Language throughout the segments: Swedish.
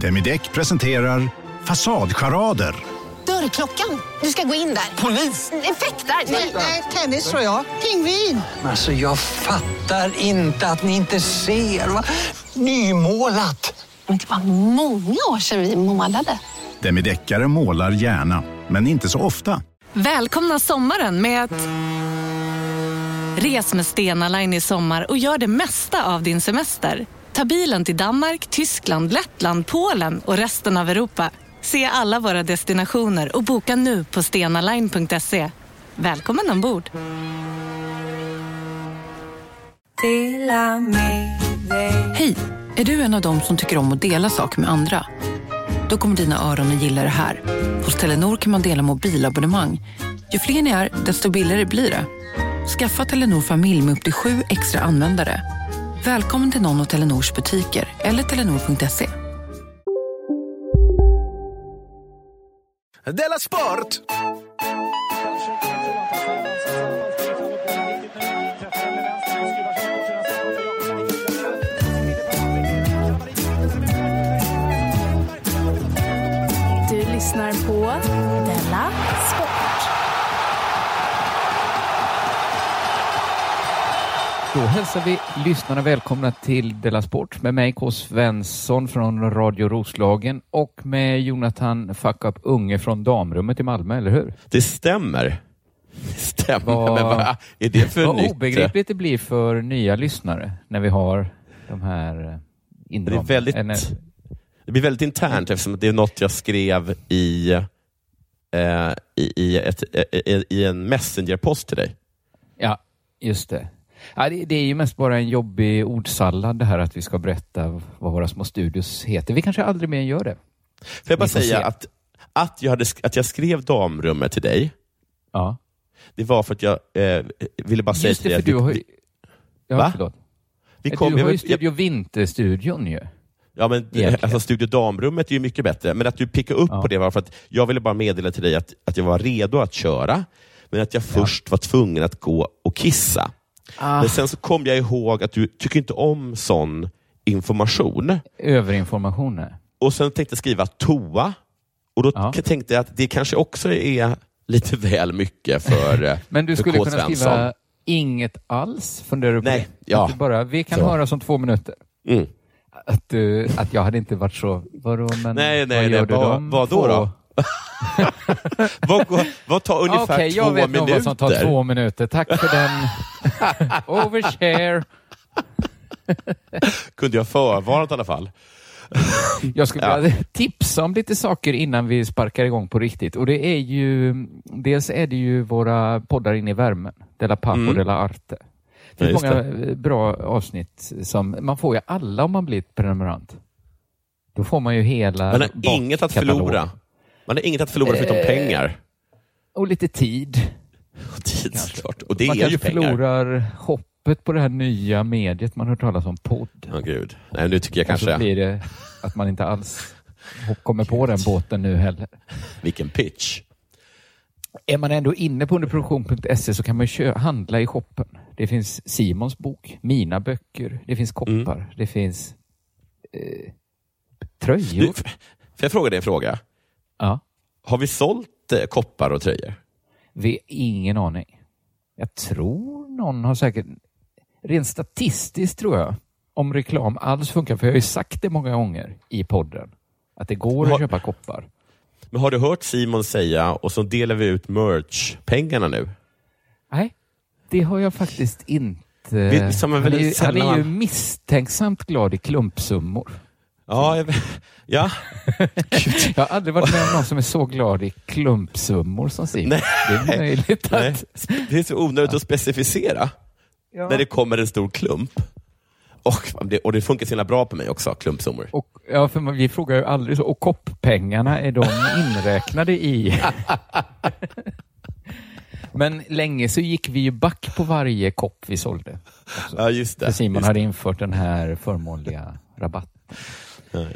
Demideck presenterar Fasadcharader. Dörrklockan. Du ska gå in där. Polis? Effektar? Nej, Nej, tennis tror jag. Pingvin. Alltså jag fattar inte att ni inte ser. Va? Nymålat! Men det var många år sedan vi målade. Demideckare målar gärna, men inte så ofta. Välkomna sommaren med att... Res med Stena Line i sommar och gör det mesta av din semester. Ta bilen till Danmark, Tyskland, Lettland, Polen och resten av Europa. Se alla våra destinationer och boka nu på stenaline.se. Välkommen ombord! Hej! Är du en av dem som tycker om att dela saker med andra? Då kommer dina öron att gilla det här. Hos Telenor kan man dela mobilabonnemang. Ju fler ni är, desto billigare blir det. Skaffa Telenor familj med upp till sju extra användare. Välkommen till någon av Telenors butiker eller telenor.se. Della Sport! Du lyssnar på Då hälsar vi lyssnarna välkomna till Della Sport med mig K. Svensson från Radio Roslagen och med Jonathan Fuck Up Unge från damrummet i Malmö, eller hur? Det stämmer. Det stämmer, Vad- men vad är det för Vad nytt? obegripligt det blir för nya lyssnare när vi har de här eh, Det, väldigt, nej, det blir väldigt internt eftersom det är något jag skrev i, eh, i, i, ett, i, i en messengerpost till dig. Ja, just det. Ja, det. Det är ju mest bara en jobbig ordsallad det här att vi ska berätta vad våra små studios heter. Vi kanske aldrig mer gör det. Får jag bara säga se. att, att, jag hade, att jag skrev damrummet till dig, Ja, det var för att jag eh, ville bara säga just till det, dig för att du har vi, ju... Ja, Va? förlåt. vi kom, du har ju Studio Vinterstudion ju. Ja, men Egentligen. alltså, Studio Damrummet är ju mycket bättre, men att du pickar upp Ja. på det var för att jag ville bara meddela till dig att, att jag var redo att köra, men att jag först var tvungen att gå och kissa. Ah. Men sen så kom jag ihåg att du tycker inte om sån information. Överinformationer. Och sen tänkte jag skriva toa, och då Ja. tänkte jag att det kanske också är lite väl mycket för eh, Men du för skulle K. kunna Svensson. skriva inget alls, funderar du på Nej, det? ja. Bara, vi kan Så. höra som två minuter. Mm. Att, du, att jag hade inte varit så, vadå, men Nej, vad nej, gör nej. du Vad, dem vad då? då? vad, går- vad tar ungefär Okej, två jag vet minuter? vad som tar två minuter. Tack för den. Overshare. Kunde jag förvarnat i alla fall. Jag skulle Ja. vilja tipsa om lite saker innan vi sparkar igång på riktigt. Och det är ju, dels är det ju våra poddar in i värmen. Della Papp Mm. och Della Arte. Det Ja, finns just många eh, bra avsnitt som, man får ju alla om man blir prenumerant. Då får man ju hela har inget att bakkatalogen. förlora. Man har inget att förlora förutom Eh, pengar. Och lite tid. Och tid såklart. Och det man är ju pengar. förlorar hoppet på det här nya mediet man har hört talas om, podd. Ja, gud. Nej, nu tycker jag Och så kanske... blir det att man inte alls kommer på den båten nu heller. Vilken pitch. Är man ändå inne på underproduktion.se så kan man handla i shoppen. Det finns Simons bok, mina böcker, det finns koppar, Mm. det finns eh, Du, tröjor. f- får jag fråga dig en fråga? Ja. Har vi sålt eh, koppar och tröjor? Vi ingen aning. Jag tror någon har säkert, rent statistiskt tror jag, om reklam alls funkar, för jag har ju sagt det många gånger i podden, att det går Har- att köpa koppar. Men har du hört Simon säga, och så delar vi ut merch-pengarna nu? Nej, det har jag faktiskt inte. Vi- han, är, ju- han är ju misstänksamt glad i klumpsummor. Ja, jag, ja. Jag har aldrig varit med om någon som är så glad i klumpsummor som Simon. Nej. Det är möjligt Nej. att... Det är så onödigt att specificera Ja. när det kommer en stor klump. Och det, och det funkar så himla bra på mig också, klumpsummor. Och, ja, för vi frågar ju aldrig så. Och kopppengarna, är de inräknade i... Men länge så gick vi ju back på varje kopp vi sålde. också. Ja, just det. För Simon just hade det. infört den här förmånliga rabatten. Ja.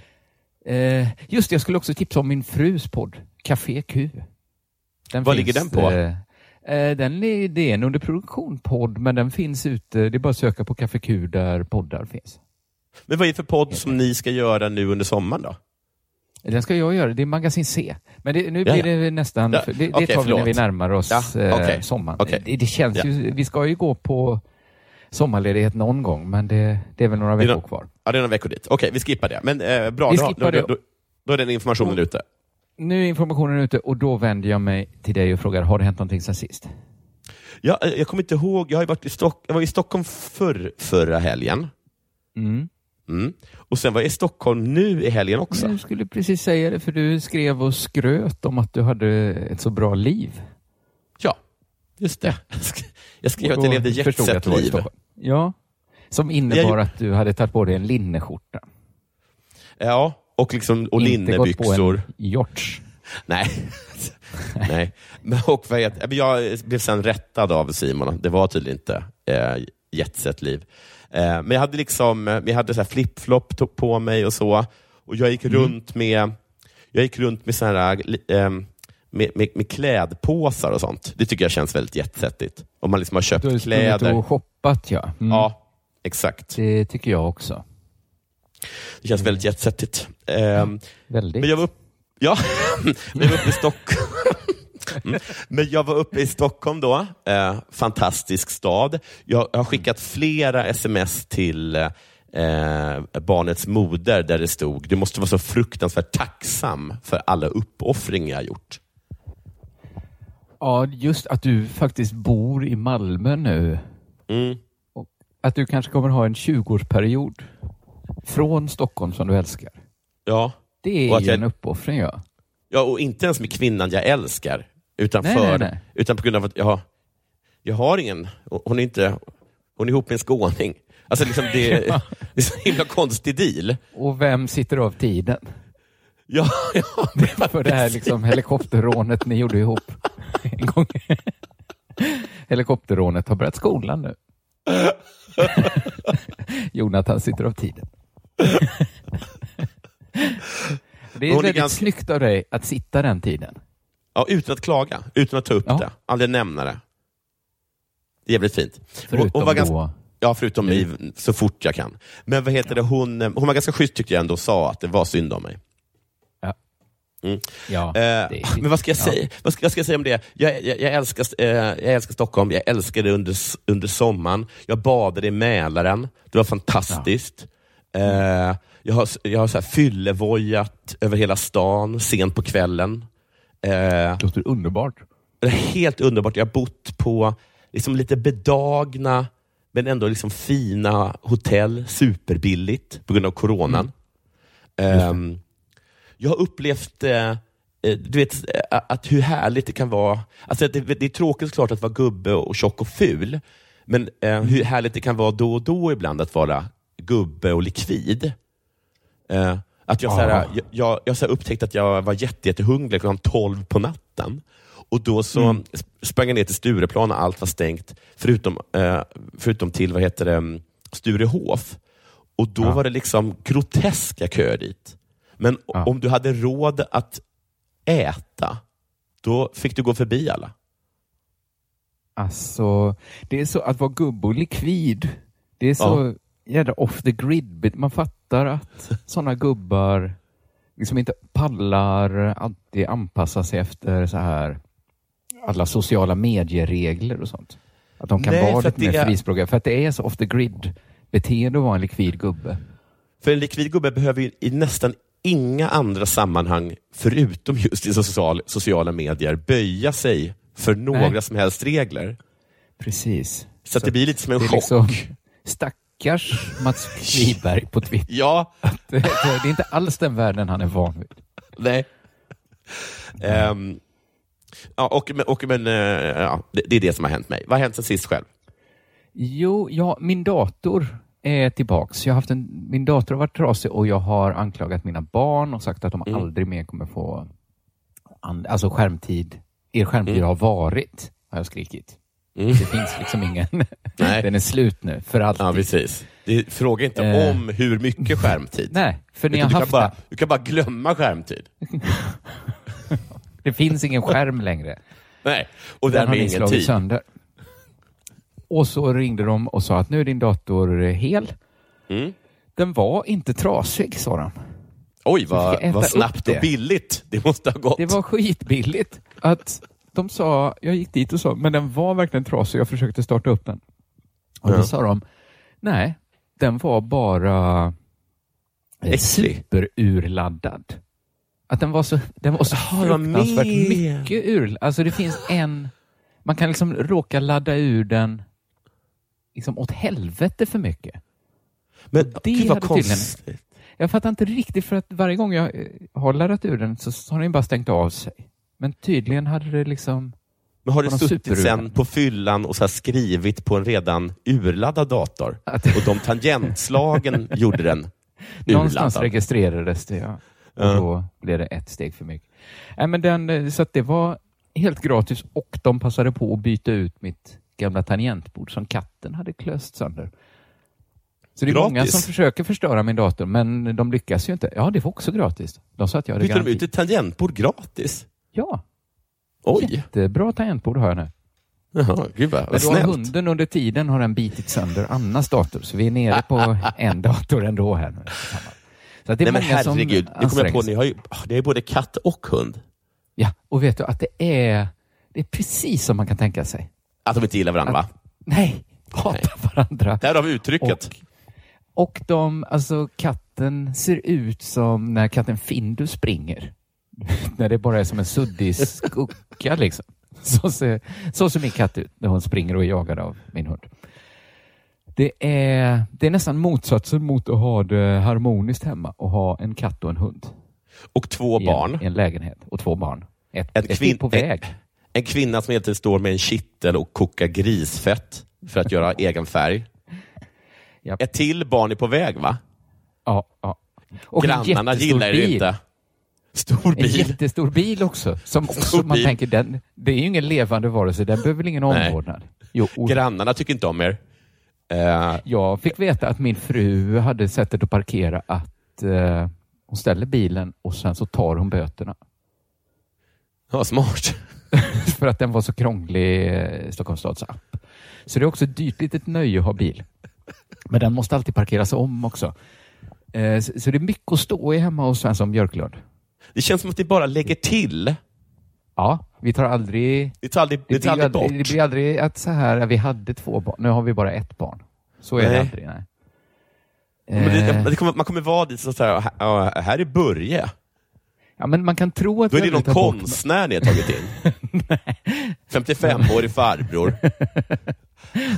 Eh, just det, jag skulle också tipsa om min frus podd, Café Q. Den Vad ligger den på? Eh, eh, den är, det är en underproduktion-podd, men den finns ute. Det är bara att söka på Café Q där poddar finns. Men vad är det för podd som ni ska göra nu under sommaren då? Den ska jag göra. Det är Magasin C. Men det, nu Ja, blir ja. det nästan... Ja, Det, det okej, tar vi när vi närmar oss Ja, eh, okej, sommaren. okej. Det, det känns Ja. ju... Vi ska ju gå på sommarledighet någon gång, men det, det är väl några veckor kvar. Ja, det är några veckor dit. Okej, vi skippar det. Men eh, bra, Vi då, skippar då, då, då är den informationen ute. Nu är informationen ute och då vänder jag mig till dig och frågar, har det hänt någonting sen sist? Ja, eh, jag kommer inte ihåg, jag, har varit i Stock, jag var i Stockholm förr, förra helgen. Mm. Mm. Och sen var jag i Stockholm nu i helgen också. Jag skulle precis säga det, för du skrev och skröt om att du hade ett så bra liv. Ja, just det. Jag skrev Och att jag levde jetset-liv. Ja, som Jag innebar gjorde- att du hade tagit på dig en linneskjorta. Ja, och, liksom, och Inte gått på linnebyxor. en yacht. Nej. Nej. Men, och vad heter, men jag blev sen rättad av Simon. Det var tydligen inte eh, jetset-liv. Eh, men jag hade liksom, eh, jag hade flip-flop på mig och så. Och jag gick runt med jag gick runt med, här, ehm, med, med, med klädpåsar och sånt. Det tycker jag känns väldigt jetsetigt. Om man liksom har köpt Du har sprungit kläder. och shoppat, ja. Mm. Ja, exakt. Det tycker jag också. Det känns väldigt jetsetigt. Ehm, Väldigt. Men jag var, upp, ja, jag var uppe i Stockholm. Mm. Men jag var uppe i Stockholm då. Eh, fantastisk stad. Jag, jag har skickat flera sms till eh, barnets moder där det stod, du måste vara så fruktansvärt tacksam för alla uppoffringar jag gjort. Ja, just att du faktiskt bor i Malmö nu. Mm. Att du kanske kommer ha en 20-årsperiod från Stockholm som du älskar. Ja. Det är ju jag- en uppoffring. Ja. ja, och inte ens med kvinnan jag älskar, utan, Nej, för, nej, nej. utan på grund av att jag har, jag har ingen, hon är, inte, hon är ihop med en skåning. Alltså liksom det, det är så himla konstig deal. Och vem sitter av tiden? Ja, ja, För det här liksom helikopterrånet ni gjorde ihop en gång. Helikopterrånet har börjat skolan nu. Jonathan sitter av tiden. Det är Hon väldigt ganska- snyggt av dig att sitta den tiden. Ja, utan att klaga, utan att ta upp Ja. det, aldrig nämna det. Det är jävligt fint. Förutom hon var ganska, då... Ja, förutom Nu. i, så fort jag kan. Men vad heter det, hon, hon var ganska schysst tyckte jag ändå och sa att det var synd om mig. Ja, Eh, men vad ska jag Ja. säga? Vad ska, vad ska jag säga om det? Jag, jag, jag, älskar, eh, jag älskar Stockholm, jag älskar det under, under sommaren. Jag badade i Mälaren, det var fantastiskt. Eh, jag har, jag har så här fyllevojat över hela stan sent på kvällen. Eh, Det låter underbart. det är helt underbart. Jag har bott på liksom lite bedagna, men ändå liksom fina hotell, superbilligt på grund av coronan. Ehm, jag har upplevt eh, eh, du vet, eh, att hur härligt det kan vara. Alltså det, det är tråkigt såklart att vara gubbe och tjock och ful, men eh, hur härligt det kan vara då och då ibland att vara gubbe och likvid. Eh, att jag, Ja. såhär, jag, jag, jag så här upptäckte att jag var jätte, jättehungrig klockan 12 på natten. Och då så Mm. sp- sprang jag ner till Stureplan och allt var stängt, förutom, eh, förutom till vad heter det, mm, Sturehof. Och då Ja. var det liksom groteska köer dit. Men Ja. om du hade råd att äta, då fick du gå förbi alla. Alltså, det är så att vara gubbe och likvid. Det är så jävla off the grid. Man fattar att sådana gubbar liksom inte pallar alltid anpassa sig efter så här alla sociala medieregler och sånt. Att de kan Nej, vara lite mer är- frispråkiga. För att det är så off the grid beteende att vara en likvid gubbe. För en likvid gubbe behöver ju nästan inga andra sammanhang, förutom just i social, sociala medier, böja sig för några Nej. som helst regler. Precis. Så, att det blir lite som en det chock. liksom stackars Mats Wiberg på Twitter. Ja, Det, det är inte alls den världen han är van vid. nej. Ehm, ja, och, och, men, eh, ja, det, det är det som har hänt mig. Vad har hänt sen sist själv? Jo, ja, min dator är tillbaks. Jag har haft en, min dator har varit trasig och jag har anklagat mina barn och sagt att de Mm. aldrig mer kommer få an, alltså skärmtid. Er skärmtid Mm. har varit, har jag skrikit. Mm. Det finns liksom ingen... Nej. Den är slut nu, för alltid. Ja, precis. Det, fråga inte Eh. om hur mycket skärmtid. Nej, för ni har du, kan haft bara, det. du kan bara glömma skärmtid. Det finns ingen skärm längre. Nej, och därmed ingen tid. sönder. Och så ringde de och sa att nu är din dator hel. Mm. Den var inte trasig, sa de. Oj, vad, vad snabbt och billigt det måste ha gått. Det var skitbilligt. Att de sa, jag gick dit och sa, men den var verkligen trasig. Jag försökte starta upp den. Och då sa de, nej, den var bara eh, Äcklig. superurladdad. Att den var så, den var så var fruktansvärt mycket ur. Alltså det finns en, man kan liksom råka ladda ur den liksom åt helvete för mycket. Men det gud vad tydligen- konstigt. Jag fattar inte riktigt för att varje gång jag eh, har laddat ur den så har den bara stängt av sig. Men tydligen hade det liksom... Men har du suttit sen på fyllan och så skrivit på en redan urladdad dator? Att- Och de tangentslagen gjorde den Någonstans urladdad? registrerades det, ja. Och då blev det ett steg för mycket. Nej, men den, eh, så att det var helt gratis och de passade på att byta ut mitt gamla tangentbord som katten hade klöst sönder. Så det är många Gratis? som försöker förstöra min dator, men de lyckas ju inte. Ja, det var också gratis. De sa att jag hade Bytte de garanti. ut ett tangentbord gratis? Ja, Oj! jättebra tangentbord har jag nu. Jaha, gud vad, vad snällt. hunden under tiden har den bitit sönder Annas dator, så vi är nere på en dator ändå här nu. Så det är Nej men många herregud, det kommer jag på, ni har ju, ah, det är både katt och hund. Ja, och vet du att det är, det är precis som man kan tänka sig. Att de inte gillar varandra va? Nej, hatar varandra. Där har vi uttrycket. Och, och de, alltså katten ser ut som när katten Findus springer. när det bara är som en suddig skugga liksom. Så ser, så ser min katt ut när hon springer och är jagad av min hund. Det är, det är nästan motsatsen mot att ha det harmoniskt hemma och ha en katt och en hund. Och två i barn. En, I en lägenhet. Och två barn. Ett, ett är på väg. En, en kvinna som egentligen står med en kittel och kokar grisfett för att göra egen färg. Japp. Ett till barn är på väg va? Ja, ja. Och en Grannarna gillar det inte. Stor En bil. jättestor bil också. Som Stor man bil. tänker, den, det är ju ingen levande varelse, den behöver väl ingen omvårdnad. Jo, och Grannarna tycker inte om er. Eh, jag fick veta att min fru hade sättet att parkera att eh, hon ställer bilen och sen så tar hon böterna. ja, smart. För att den var så krånglig, eh, Stockholms stads app. Så det är också ett dyrt litet nöje att ha bil. Men den måste alltid parkeras om också. Eh, så, det är mycket att stå i hemma hos Svensson Björklund. Det känns som att ni bara lägger till. Ja, vi tar aldrig Det tar aldrig, det tar aldrig bort. det blir aldrig att så här, vi hade två barn, nu har vi bara ett barn. Så är det Nej. aldrig. Nej. Det, Eh, det kommer, man kommer vara dit så här, här- är Börje. ja, men man kan tro att Då är vi det någon tar bort- konstnär ni har tagit in. 55-årig farbror.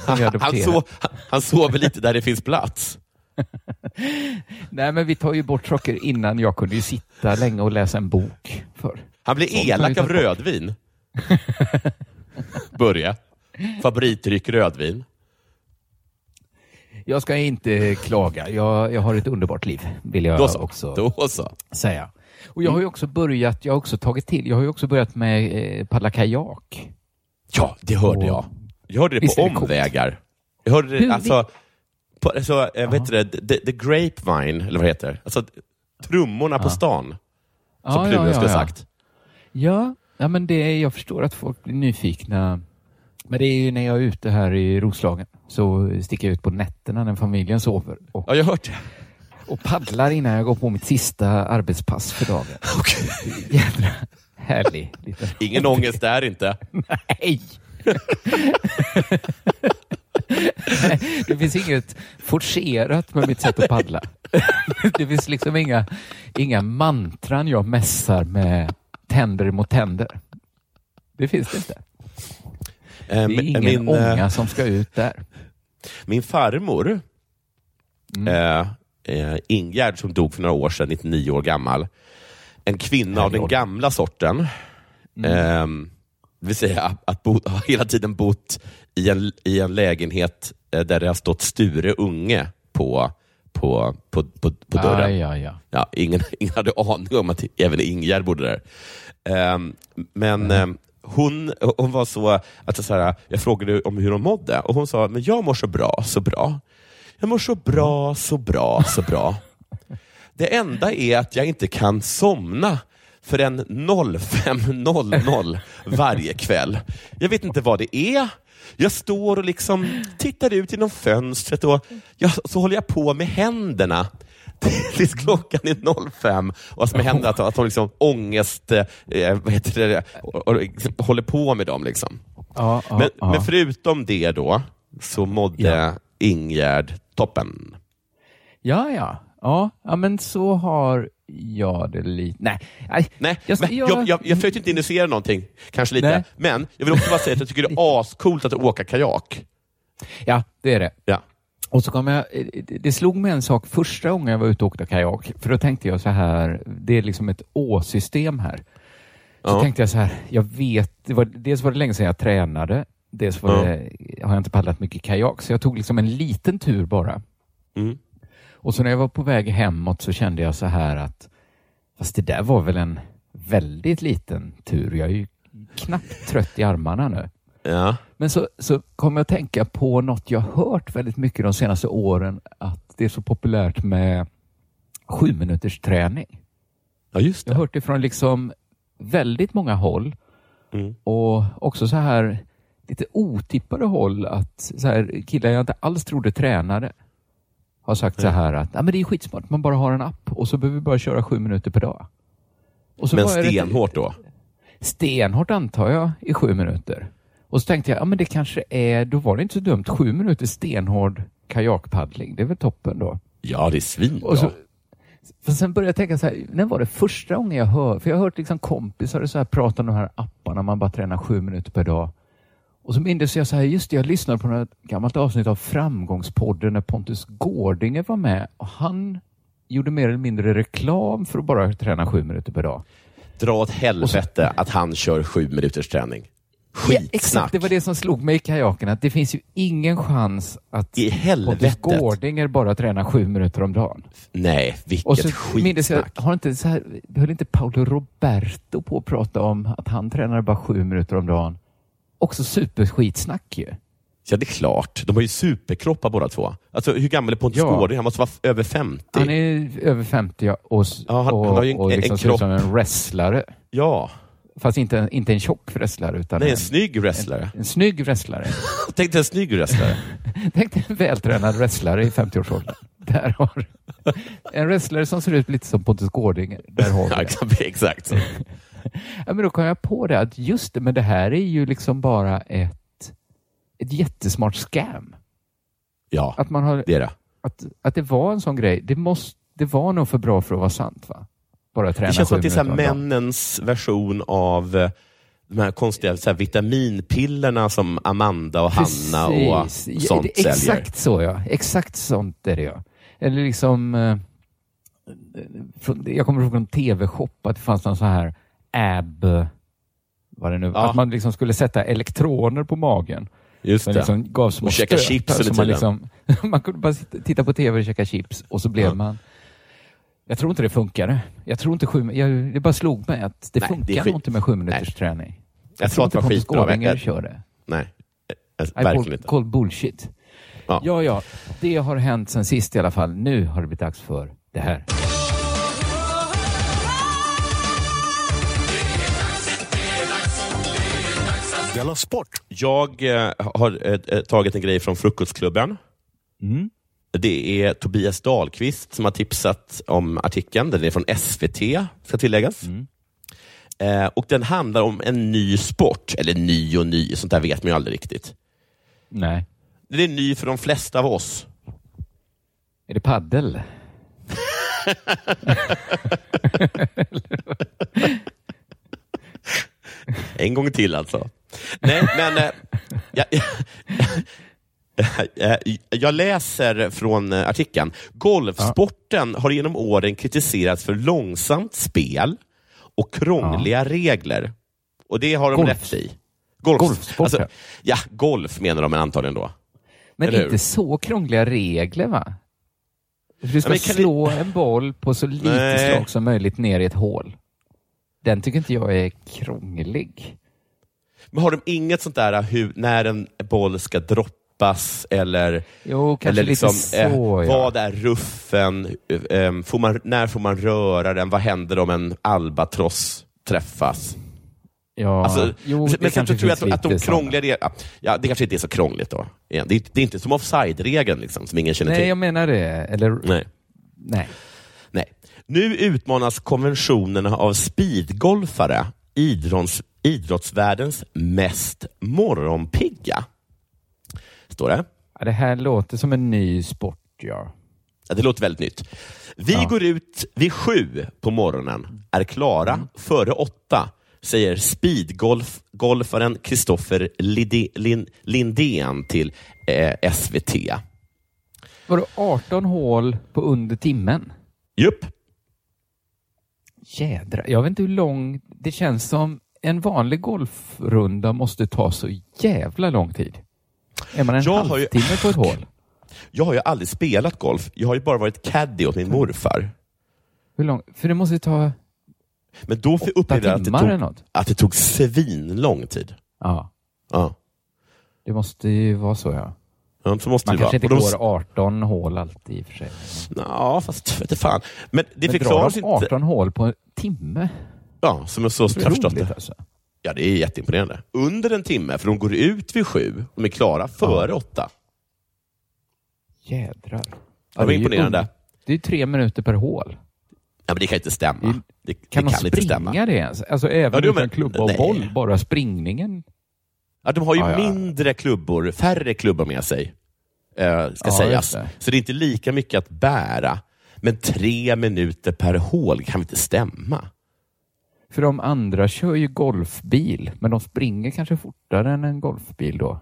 Han, han, han sover lite där det finns plats. Nej, men vi tar ju bort saker innan. Jag kunde ju sitta länge och läsa en bok för. Han blir Sånt elak av rödvin. Börje. Favoritdryck rödvin. Jag ska inte klaga. Jag, jag har ett underbart liv, vill jag Då så. också Då så. säga. Och jag har ju också börjat, jag har också tagit till, jag har ju också börjat med eh, paddla kajak. Ja, det hörde Och- jag. Jag hörde det på är det omvägar. Jag hörde Hur- det, alltså, på, alltså eh, vad heter det, the, the Grapevine, eller vad heter det? Alltså, trummorna på Ja. stan, Ja, som Plura skulle ha sagt. Ja, ja men det är, jag förstår att folk blir nyfikna. Men det är ju när jag är ute här i Roslagen så sticker jag ut på nätterna när familjen sover och, Ja, jag har hört det. Och paddlar innan jag går på mitt sista arbetspass för dagen. Jädra härlig liten... Ingen ångest där inte. Nej! Nej, det finns inget forcerat med mitt sätt att paddla. Det finns liksom inga, inga mantran jag mässar med tänder mot tänder. Det finns det inte. Eh, Det är ingen min, eh, ånga som ska ut där. Min farmor, Mm. eh, eh, Ingegärd, som dog för några år sedan, 99 år gammal. En kvinna av Härlig den gamla sorten. Eh, det vill säga att, bo, ha hela tiden bott i en, i en lägenhet eh, där det har stått Sture Unge på, på, på, på, på dörren. Aj, aj, aj. Ja, ingen, ingen hade aning om att även Ingegärd bodde där. Ehm, men ehm, hon, hon var så att så här, jag frågade om hur hon mådde och hon sa, men jag mår så bra, så bra. Jag mår så bra, så bra, så bra. Det enda är att jag inte kan somna förrän 05.00 varje kväll. Jag vet inte vad det är. Jag står och liksom tittar ut genom fönstret och jag, så håller jag på med händerna. tills klockan är 05. Och som händer att, att hon liksom ångest, eh, vad heter det, och, och, liksom håller på med dem. Liksom. Ja, ja, men, ja. men förutom det då, så mådde. Ingegärd toppen. Ja, ja. Ja, ja men så har jag det lite. Nej, nej. Nej, Jag- men jag- jag, jag, jag försökte inte initiera någonting, kanske lite. Nej. Men jag vill också bara säga att jag tycker det är ascoolt att åka kajak. Ja, det är det. Ja. Och så kom jag, det slog mig en sak första gången jag var ute och åkte kajak. För då tänkte jag så här, det är liksom ett Å-system här. Så Ja. tänkte jag så här, jag vet, det var, dels var det länge sedan jag tränade. Dels var Ja. det, har jag inte paddlat mycket kajak, så jag tog liksom en liten tur bara. Mm. Och så när jag var på väg hemåt så kände jag så här att, fast det där var väl en väldigt liten tur. Jag är ju knappt trött i armarna nu. Ja. Men så, så kom jag att tänka på något jag hört väldigt mycket de senaste åren, att det är så populärt med sju minuters träning. ja, just Jag har det. hört det från liksom väldigt många håll Mm. och också så här lite otippade håll att så här, killar jag inte alls trodde tränade har sagt så här att men det är skitsmart, man bara har en app och så behöver vi bara köra sju minuter per dag. Men stenhårt då? stenhårt antar jag i sju minuter. Och så tänkte jag, ja men det kanske är, då var det inte så dumt, sju minuter stenhård kajakpaddling, det är väl toppen då. Ja, det är svinbra. Så, för sen började jag tänka så här, när var det första gången jag hör, för jag har hört liksom kompisar så här prata om de här apparna, man bara tränar sju minuter per dag. Och så minns jag så här, just det, jag lyssnade på något gammalt avsnitt av Framgångspodden när Pontus Gårdinger var med och han gjorde mer eller mindre reklam för att bara träna sju minuter per dag. Dra åt helvete att han kör sju minuters träning. Ja, Skitsnack. exakt, det var det som slog mig i kajaken, att det finns ju ingen chans att I Pontus. Gårdinger bara tränar sju minuter om dagen. Nej, vilket Och så minns jag, skitsnack. har inte så här, höll inte Paolo Roberto på att prata om att han tränar bara sju minuter om dagen? Också superskitsnack ju. Ja, det är klart. De har ju superkroppar båda två. Alltså, hur gammal är Pontus Ja. Gårding? Han måste vara över 50. Han är över 50 ja, och, Ja, han- och, han har ju en- och en liksom ser ut som kropp. en wrestlare. Ja, Fast inte, inte en tjock wrestlare utan nej, en en, snygg wrestlare. en snygg wrestlare. Tänk dig en snygg wrestlare. Tänk dig en vältränad wrestlare i 50-årsåldern. Där har En wrestlare som ser ut lite som Pontus Gårdinger. Där har vi ja, exakt, exakt. Ja, men då kom jag på det att just det, men det här är ju liksom bara ett, ett jättesmart scam. Ja, Att, man har, det är det. att, att det var en sån grej. Det, måste, det var nog för bra för att vara sant va? Bara träna Det känns som att det är så männens version av eh, de här konstiga så här, vitaminpillerna som Amanda och Hanna och Precis. Ja, sånt det är säljer. Exakt så ja. Exakt sånt är det ja. Eller liksom, eh, från- jag kommer ihåg från TV-shop att det fanns någon så här ab, vad det nu Ja. att man liksom skulle sätta elektroner på magen. Just det. liksom gav små Och käka stötar, chips man, tiden. liksom, man kunde bara titta på TV och käka chips och så blev Ja. man... Jag tror inte det funkade. Jag tror inte sju, jag, det bara slog mig att det Nej, det funkar nog inte med sju minuters Nej. träning. Jag tror sa att inte det var skitbra. Gårdinger Jag- kör det. Nej, eh, I verkligen call, inte. call bullshit. Ja. Ja, ja, det har hänt sen sist i alla fall. Nu har det blivit dags för det här. Della Sport! Jag eh, har eh, eh, tagit en grej från Frukostklubben. Mm. Det är Tobias Dahlqvist som har tipsat om artikeln. Den är från SVT, ska tilläggas. Mm. Eh, och Den handlar om en ny sport. Eller ny och ny, sånt där vet man ju aldrig riktigt. Nej. Det är ny för de flesta av oss. Är det paddel? En gång till alltså. Nej, men eh, jag, jag, jag läser från eh, artikeln. Golfsporten har genom åren kritiserats för långsamt spel och krångliga regler. Och det har de Golf. rätt i. Golf, Golfsporten? ja, golf menar de antagligen då. Men Eller hur? inte så krångliga regler va? Du ska kan slå en boll på så lite Nej. slag som möjligt ner i ett hål. Den tycker inte jag är krånglig. Men har de inget sånt där hur, när en boll ska droppas eller, Jo, eller liksom, så eh, ja. vad är ruffen? Eh, får man, när får man röra den? Vad händer om en albatross träffas? ja. Alltså, jo, men sen kanske tror jag att, att de krångliga reglerna, ja, det kanske inte är så krångligt då. Det är, det är inte som offside-regeln liksom, som ingen känner Nej, till. jag menar det. Eller, Nej. nej. Nu utmanas konventionerna av speedgolfare, idrotts, idrottsvärldens mest morgonpigga. Står det. Ja, det här låter som en ny sport, ja. Ja, det låter väldigt nytt. Vi Ja. går ut vid sju på morgonen, är klara Mm. före åtta, säger speedgolfaren Kristoffer Lin- Lindén till eh, SVT. Vadå 18 hål på under timmen? Jupp. Jädrar, jag vet inte hur lång... Det känns som en vanlig golfrunda måste ta så jävla lång tid. Är man en Jag har ju- halvtimme på ett hål? Jag har ju aldrig spelat golf. Jag har ju bara varit caddy åt min morfar. Hur lång? För det måste ju ta... Men då upplevde jag att det, tog, att det tog svinlång tid. Ja, Ja. det måste ju vara så ja. Ja, så måste Man det vara. kanske inte de- går 18 hål alltid i och för sig. Ja, fast vet fan. Men det Men drar de inte. 18 hål på en timme? Ja, som jag så förstått det. alltså. Ja, det är jätteimponerande. Under en timme, för de går ut vid sju. De är klara före åtta. Jädrar. Det var är imponerande. un- Det är tre minuter per hål. Ja, men det kan inte stämma. Det, Kan det de kan inte springa stämma. det ens? Alltså även Ja, det- utan men- klubba och nej. boll, bara springningen? Ja, de har ju Ja, ja. mindre klubbor, färre klubbor med sig, eh, ska Ja, sägas. det. Så det är inte lika mycket att bära. Men tre minuter per hål kan inte stämma? För de andra kör ju golfbil, men de springer kanske fortare än en golfbil då.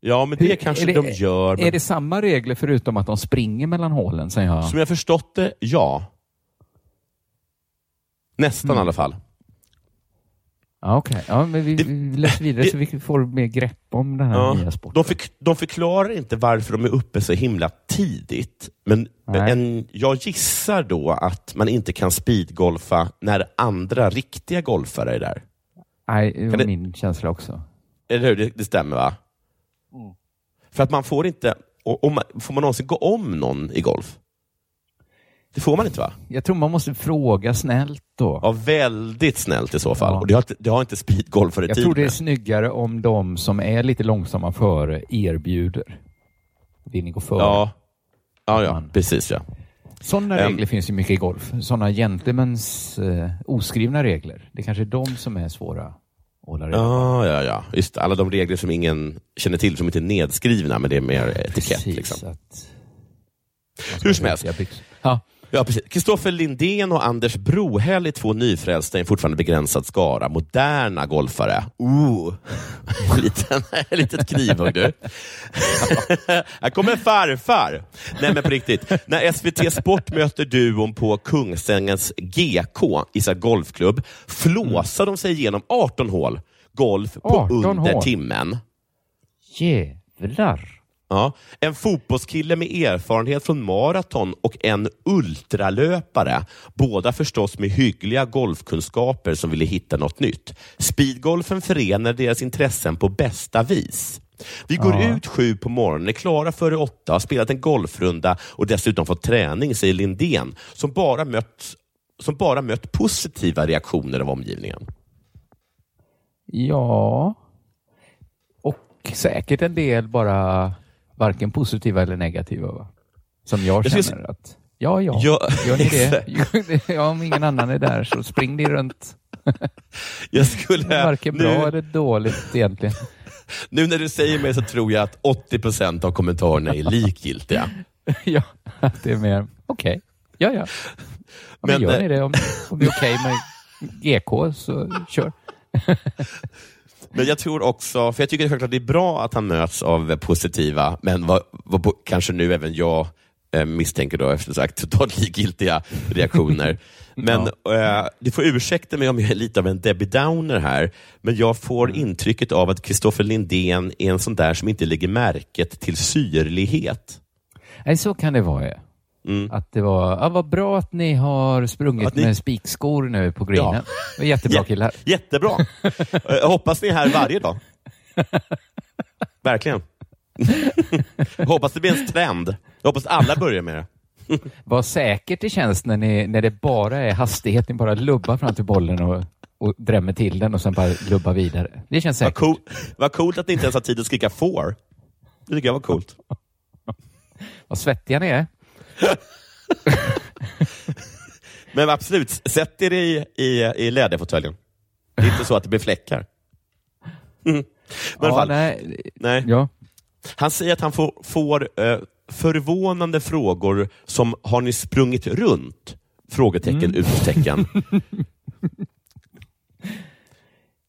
Ja, men det Hur- kanske är det- de gör. Men Är det samma regler förutom att de springer mellan hålen? Sen jag... Som jag förstått det, ja. Nästan Mm. i alla fall. Ja, okej. Ja, men vi, Det- vi läser vidare det- så vi får mer grepp om den här Ja. nya sporten. De, förk- de förklarar inte varför de är uppe så himla tidigt. Men en, jag gissar då att man inte kan speedgolfa när andra riktiga golfare är där. Nej, det var min känsla också. Eller hur? Det, det stämmer va? Mm. För att man får inte... och- Om man, får man någonsin gå om någon i golf? Det får man inte va? Jag tror man måste fråga snällt då. Ja, väldigt snällt i så fall. Ja. Och det har, inte- det har inte speedgolfare Jag tid tror det är med. snyggare om de som är lite långsamma före erbjuder. Vill ni gå före? Ja, ja, ja Man- precis ja. Sådana Ehm. regler finns ju mycket i golf. Sådana gentlemans eh, oskrivna regler. Det kanske är de som är svåra. Ja, ja, ja. Just alla de regler som ingen känner till, som inte är nedskrivna, men det är mer etikett. Precis, Liksom. Hur som helst. Ja. Ja, precis. Kristoffer Lindén och Anders Brohäll är två nyfrälsta i en fortfarande begränsad skara moderna golfare. Ooh. En liten, litet knivhugg du. Här kommer farfar. Nej men på riktigt. När SVT Sport möter duon på Kungsängens GK, Isa Golfklubb, flåsar de sig igenom 18 hål golf på 18 under hål. timmen. Jävlar. Ja, en fotbollskille med erfarenhet från maraton och en ultralöpare. Båda förstås med hyggliga golfkunskaper som ville hitta något nytt. Speedgolfen förenar deras intressen på bästa vis. Vi går Ja. ut sju på morgonen, är klara före åtta, har spelat en golfrunda och dessutom fått träning, säger Lindén, som bara mött, som bara mött positiva reaktioner av omgivningen. Ja. Och säkert en del bara varken positiva eller negativa. Va? Som jag Jag känner att, ja, ja, Ja, gör ni det? ja, om ingen annan är där så spring ni runt. Jag skulle... Varken nu- bra eller dåligt egentligen. Nu när du säger mig så tror jag att 80 procent av kommentarerna är likgiltiga. ja, att det är mer, okej, ja, ja. ja men, Men, gör eh, ni det? Om, om det är okej med GK så kör. Men jag tror också, för jag tycker självklart det är bra att han möts av positiva, men vad, vad kanske nu även jag eh, misstänker då efter sagt totalt likgiltiga reaktioner. Men eh, du får ursäkta mig om jag är lite av en Debbie Downer här, men jag får Mm. intrycket av att Kristoffer Lindén är en sån där som inte lägger märket till syrlighet. Nej, så kan det vara. Mm. Att det var, ja, vad bra att ni har sprungit ni- med spikskor nu på greenen. Ja. Jättebra Jä- killar. Jättebra. Eh, Jag hoppas ni är här varje dag. Verkligen. Jag hoppas det blir en trend. Jag hoppas alla börjar med det. Vad säkert det känns när, ni, när det bara är hastighet, ni bara lubbar fram till bollen och, och drämmer till den och sen bara lubbar vidare. Det känns Vad, säkert. cool, vad coolt att ni inte ens har tid att skrika får. Det tycker jag var coolt. Vad svettiga ni är. Men absolut, sätt er i, i, i läderfåtöljen. Det är inte så att det blir fläckar. Mm. Men Ja, fall, nej, nej. ja. Han säger att han får, får eh, förvånande frågor som “Har ni sprungit runt?” Frågetecken, Mm. utropstecken.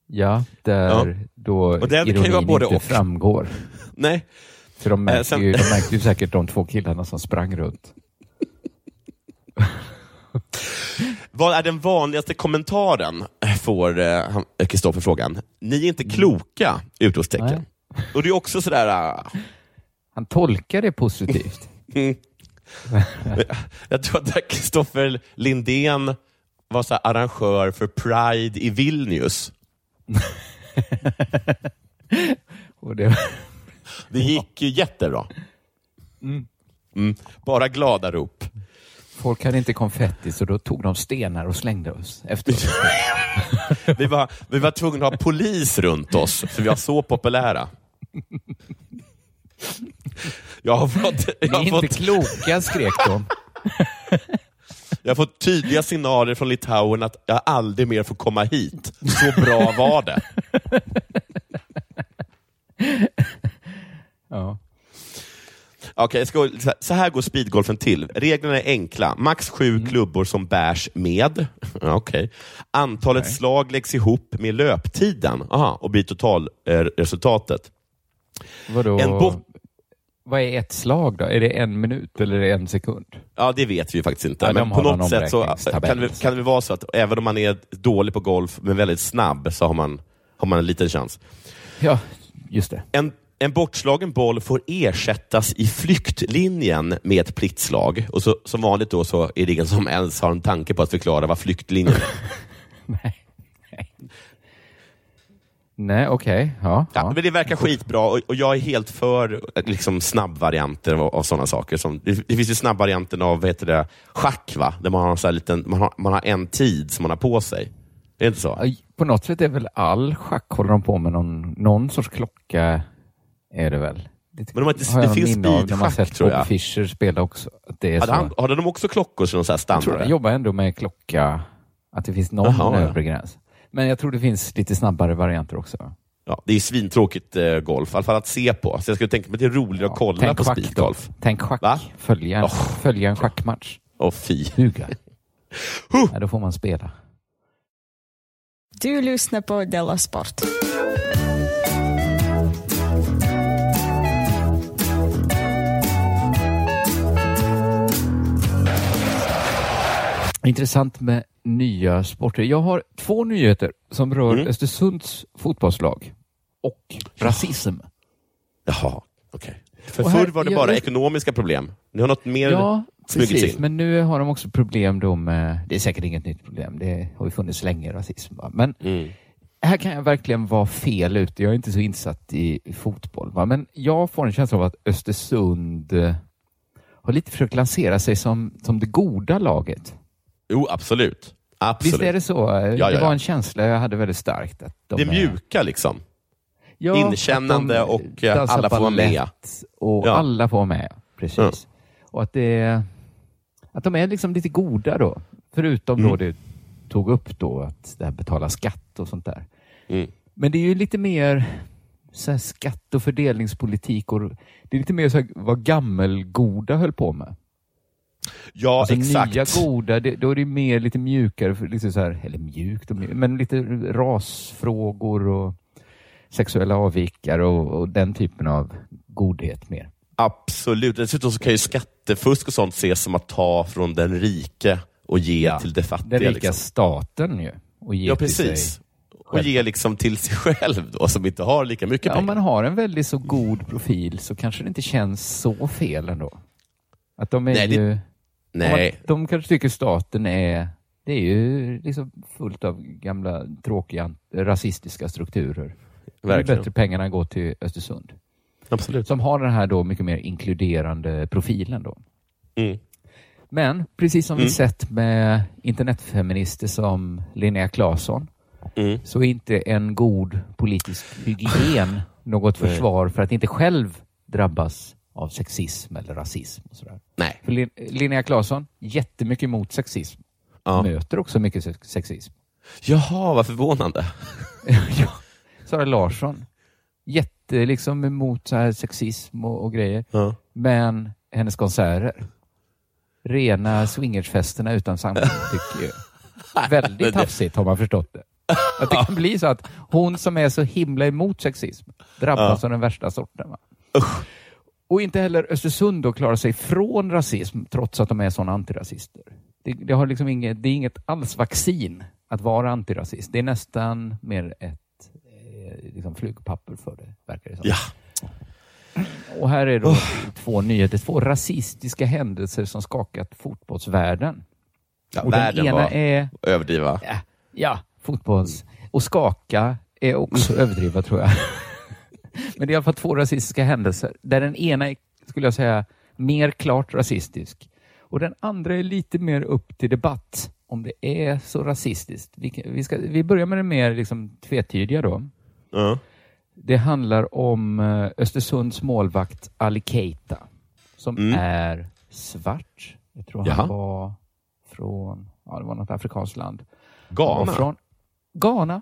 ja, där Ja. då Och det kan ju ironin vara både inte och. framgår. Nej, För de märkte, Eh, sen- ju, de märkte ju säkert de två killarna som sprang runt. vad är den vanligaste kommentaren? Får eh, eh, Kristoffer frågan. Ni är inte kloka! Utropstecken. Och det är också sådär... ah, Han tolkar det positivt. Mm. Jag tror att Kristoffer Lindén var så arrangör för Pride i Vilnius. Och det, Det gick ju jättebra. Mm. Bara glada rop. Folk hade inte konfetti så då tog de stenar och slängde oss efter oss. Vi var, vi var tvungna att ha polis runt oss, för vi var så populära. Jag har fått, jag Ni har är inte fått, kloka, skrek de. jag har fått tydliga signaler från Litauen att jag aldrig mer får komma hit. Så bra var det. Ja. Okej, ska, så här går speedgolfen till. Reglerna är enkla. Max sju Mm. klubbor som bärs med. Okej. Antalet Okej. slag läggs ihop med löptiden Aha, och blir totalresultatet. Vadå? En Vad är ett slag då? Är det en minut eller är det en sekund? Ja, det vet vi faktiskt inte. Ja, men på något sätt så kan det, kan det vara så att även om man är dålig på golf men väldigt snabb så har man, har man en liten chans. Ja, just det. En, en bortslagen boll får ersättas i flyktlinjen med ett pliktslag. Och så, som vanligt då så är det ingen som ens har en tanke på att förklara vad flyktlinjen är. Nej, Nej okej. Ja, Ja, ja. men det verkar skitbra och, och jag är helt för liksom, snabbvarianter av, av sådana saker. Som, det, det finns ju snabbvarianten av vad heter det, schack, va? där man har, här liten, man, har, man har en tid som man har på sig. Är det inte så? På något sätt är väl all schack håller de på med någon, någon sorts klocka. Är det väl? Det, Men de har inte- har det finns speedschack, sett tror Bob jag. Fischer spela också. Att det är Hade, så. han, hade de också klockor som här jag tror standard? jag jobbar ändå med klocka, att det finns någon Jaha, ja. övre gräns. Men jag tror det finns lite snabbare varianter också. Ja, det är svintråkigt eh, golf, i alla fall att se på. Så jag skulle tänka mig att det är roligare att kolla på speedgolf. Tänk schack. Va? Följa, en, Oh. följa en schackmatch. Åh fy. Huga. Huh. ja, då får man spela. Du lyssnar på Della Sport. Intressant med nya sporter. Jag har två nyheter som rör Mm. Östersunds fotbollslag och rasism. Jaha, okej. För Och här- förr var det bara jag- ekonomiska problem. Nu har något mer Ja, precis. in. Men nu har de också problem då med, det är säkert inget nytt problem, det har ju funnits länge rasism. Va? Men Mm. här kan jag verkligen vara fel ute. Jag är inte så insatt i, i fotboll. Va? Men jag får en känsla av att Östersund har lite försökt lansera sig som, som det goda laget. Jo, absolut. absolut. Visst är det så? ja, det ja. var en känsla jag hade väldigt starkt. Att de Det är- mjuka liksom. Ja, Inkännande de och, eh, alla får vara med. Och alla får vara med, precis. Och att, det, att de är liksom lite goda då. Förutom då Mm. det tog upp då att det här betala skatt och sånt där. Mm. Men det är ju lite mer så skatt och fördelningspolitik och det är lite mer så här vad gammelgoda höll på med. Ja, alltså exakt. nya goda, det, då är det mer lite mjukare, för så här, eller mjukt, och mjukt, men lite rasfrågor och sexuella avvikare och, och den typen av godhet mer. Absolut. Dessutom så kan ju skattefusk och sånt ses som att ta från den rike och ge Ja, till det fattiga. Den rika liksom. staten ju. Och ge Ja, precis. Och ge liksom till sig själv då, som inte har lika mycket Ja, om pengar. man har en väldigt så god profil så kanske det inte känns så fel ändå. Att de är Nej, det- ju... Nej, de kanske tycker staten är... Det är ju liksom fullt av gamla tråkiga rasistiska strukturer. Det är verkligen. bättre pengarna går till Östersund. Absolut. Som har den här då mycket mer inkluderande profilen då. Mm. Men precis som Mm. vi sett med internetfeminister som Linnea Claesson Mm. så är inte en god politisk hygien något försvar för att inte själv drabbas av sexism eller rasism. Och sådär. Nej. För Lin- Linnea Claesson, jättemycket emot sexism. Ja. Möter också mycket sex- sexism. Jaha, vad förvånande. ja. Sara Larsson, jätte liksom emot så här sexism och, och grejer. Ja. Men hennes konserter, rena swingersfesterna utan samtycke. Väldigt tafsigt har man förstått det. Att det kan bli så att hon som är så himla emot sexism drabbas av den värsta sorten. Va? Och inte heller Östersund då klarar sig från rasism trots att de är sådana antirasister. Det, det, har liksom inget, det är inget alls vaccin att vara antirasist. Det är nästan mer ett eh, liksom flugpapper för det, verkar det som. Ja. Och här är då två nyheter, två rasistiska händelser som skakat fotbollsvärlden. Ja, och den världen ena var är, överdriva. ja, ja, fotbolls... Och skaka är också överdriva tror jag. Men det är i alla fall två rasistiska händelser, där den ena är, skulle jag säga, mer klart rasistisk och den andra är lite mer upp till debatt om det är så rasistiskt. Vi, vi, ska, vi börjar med det mer liksom tvetydiga då. Ja. Det handlar om eh, Östersunds målvakt Ali Keita som Mm. är svart. Jag tror Jaha. han var från, ja det var något afrikanskt land. Han Ghana? Ghana.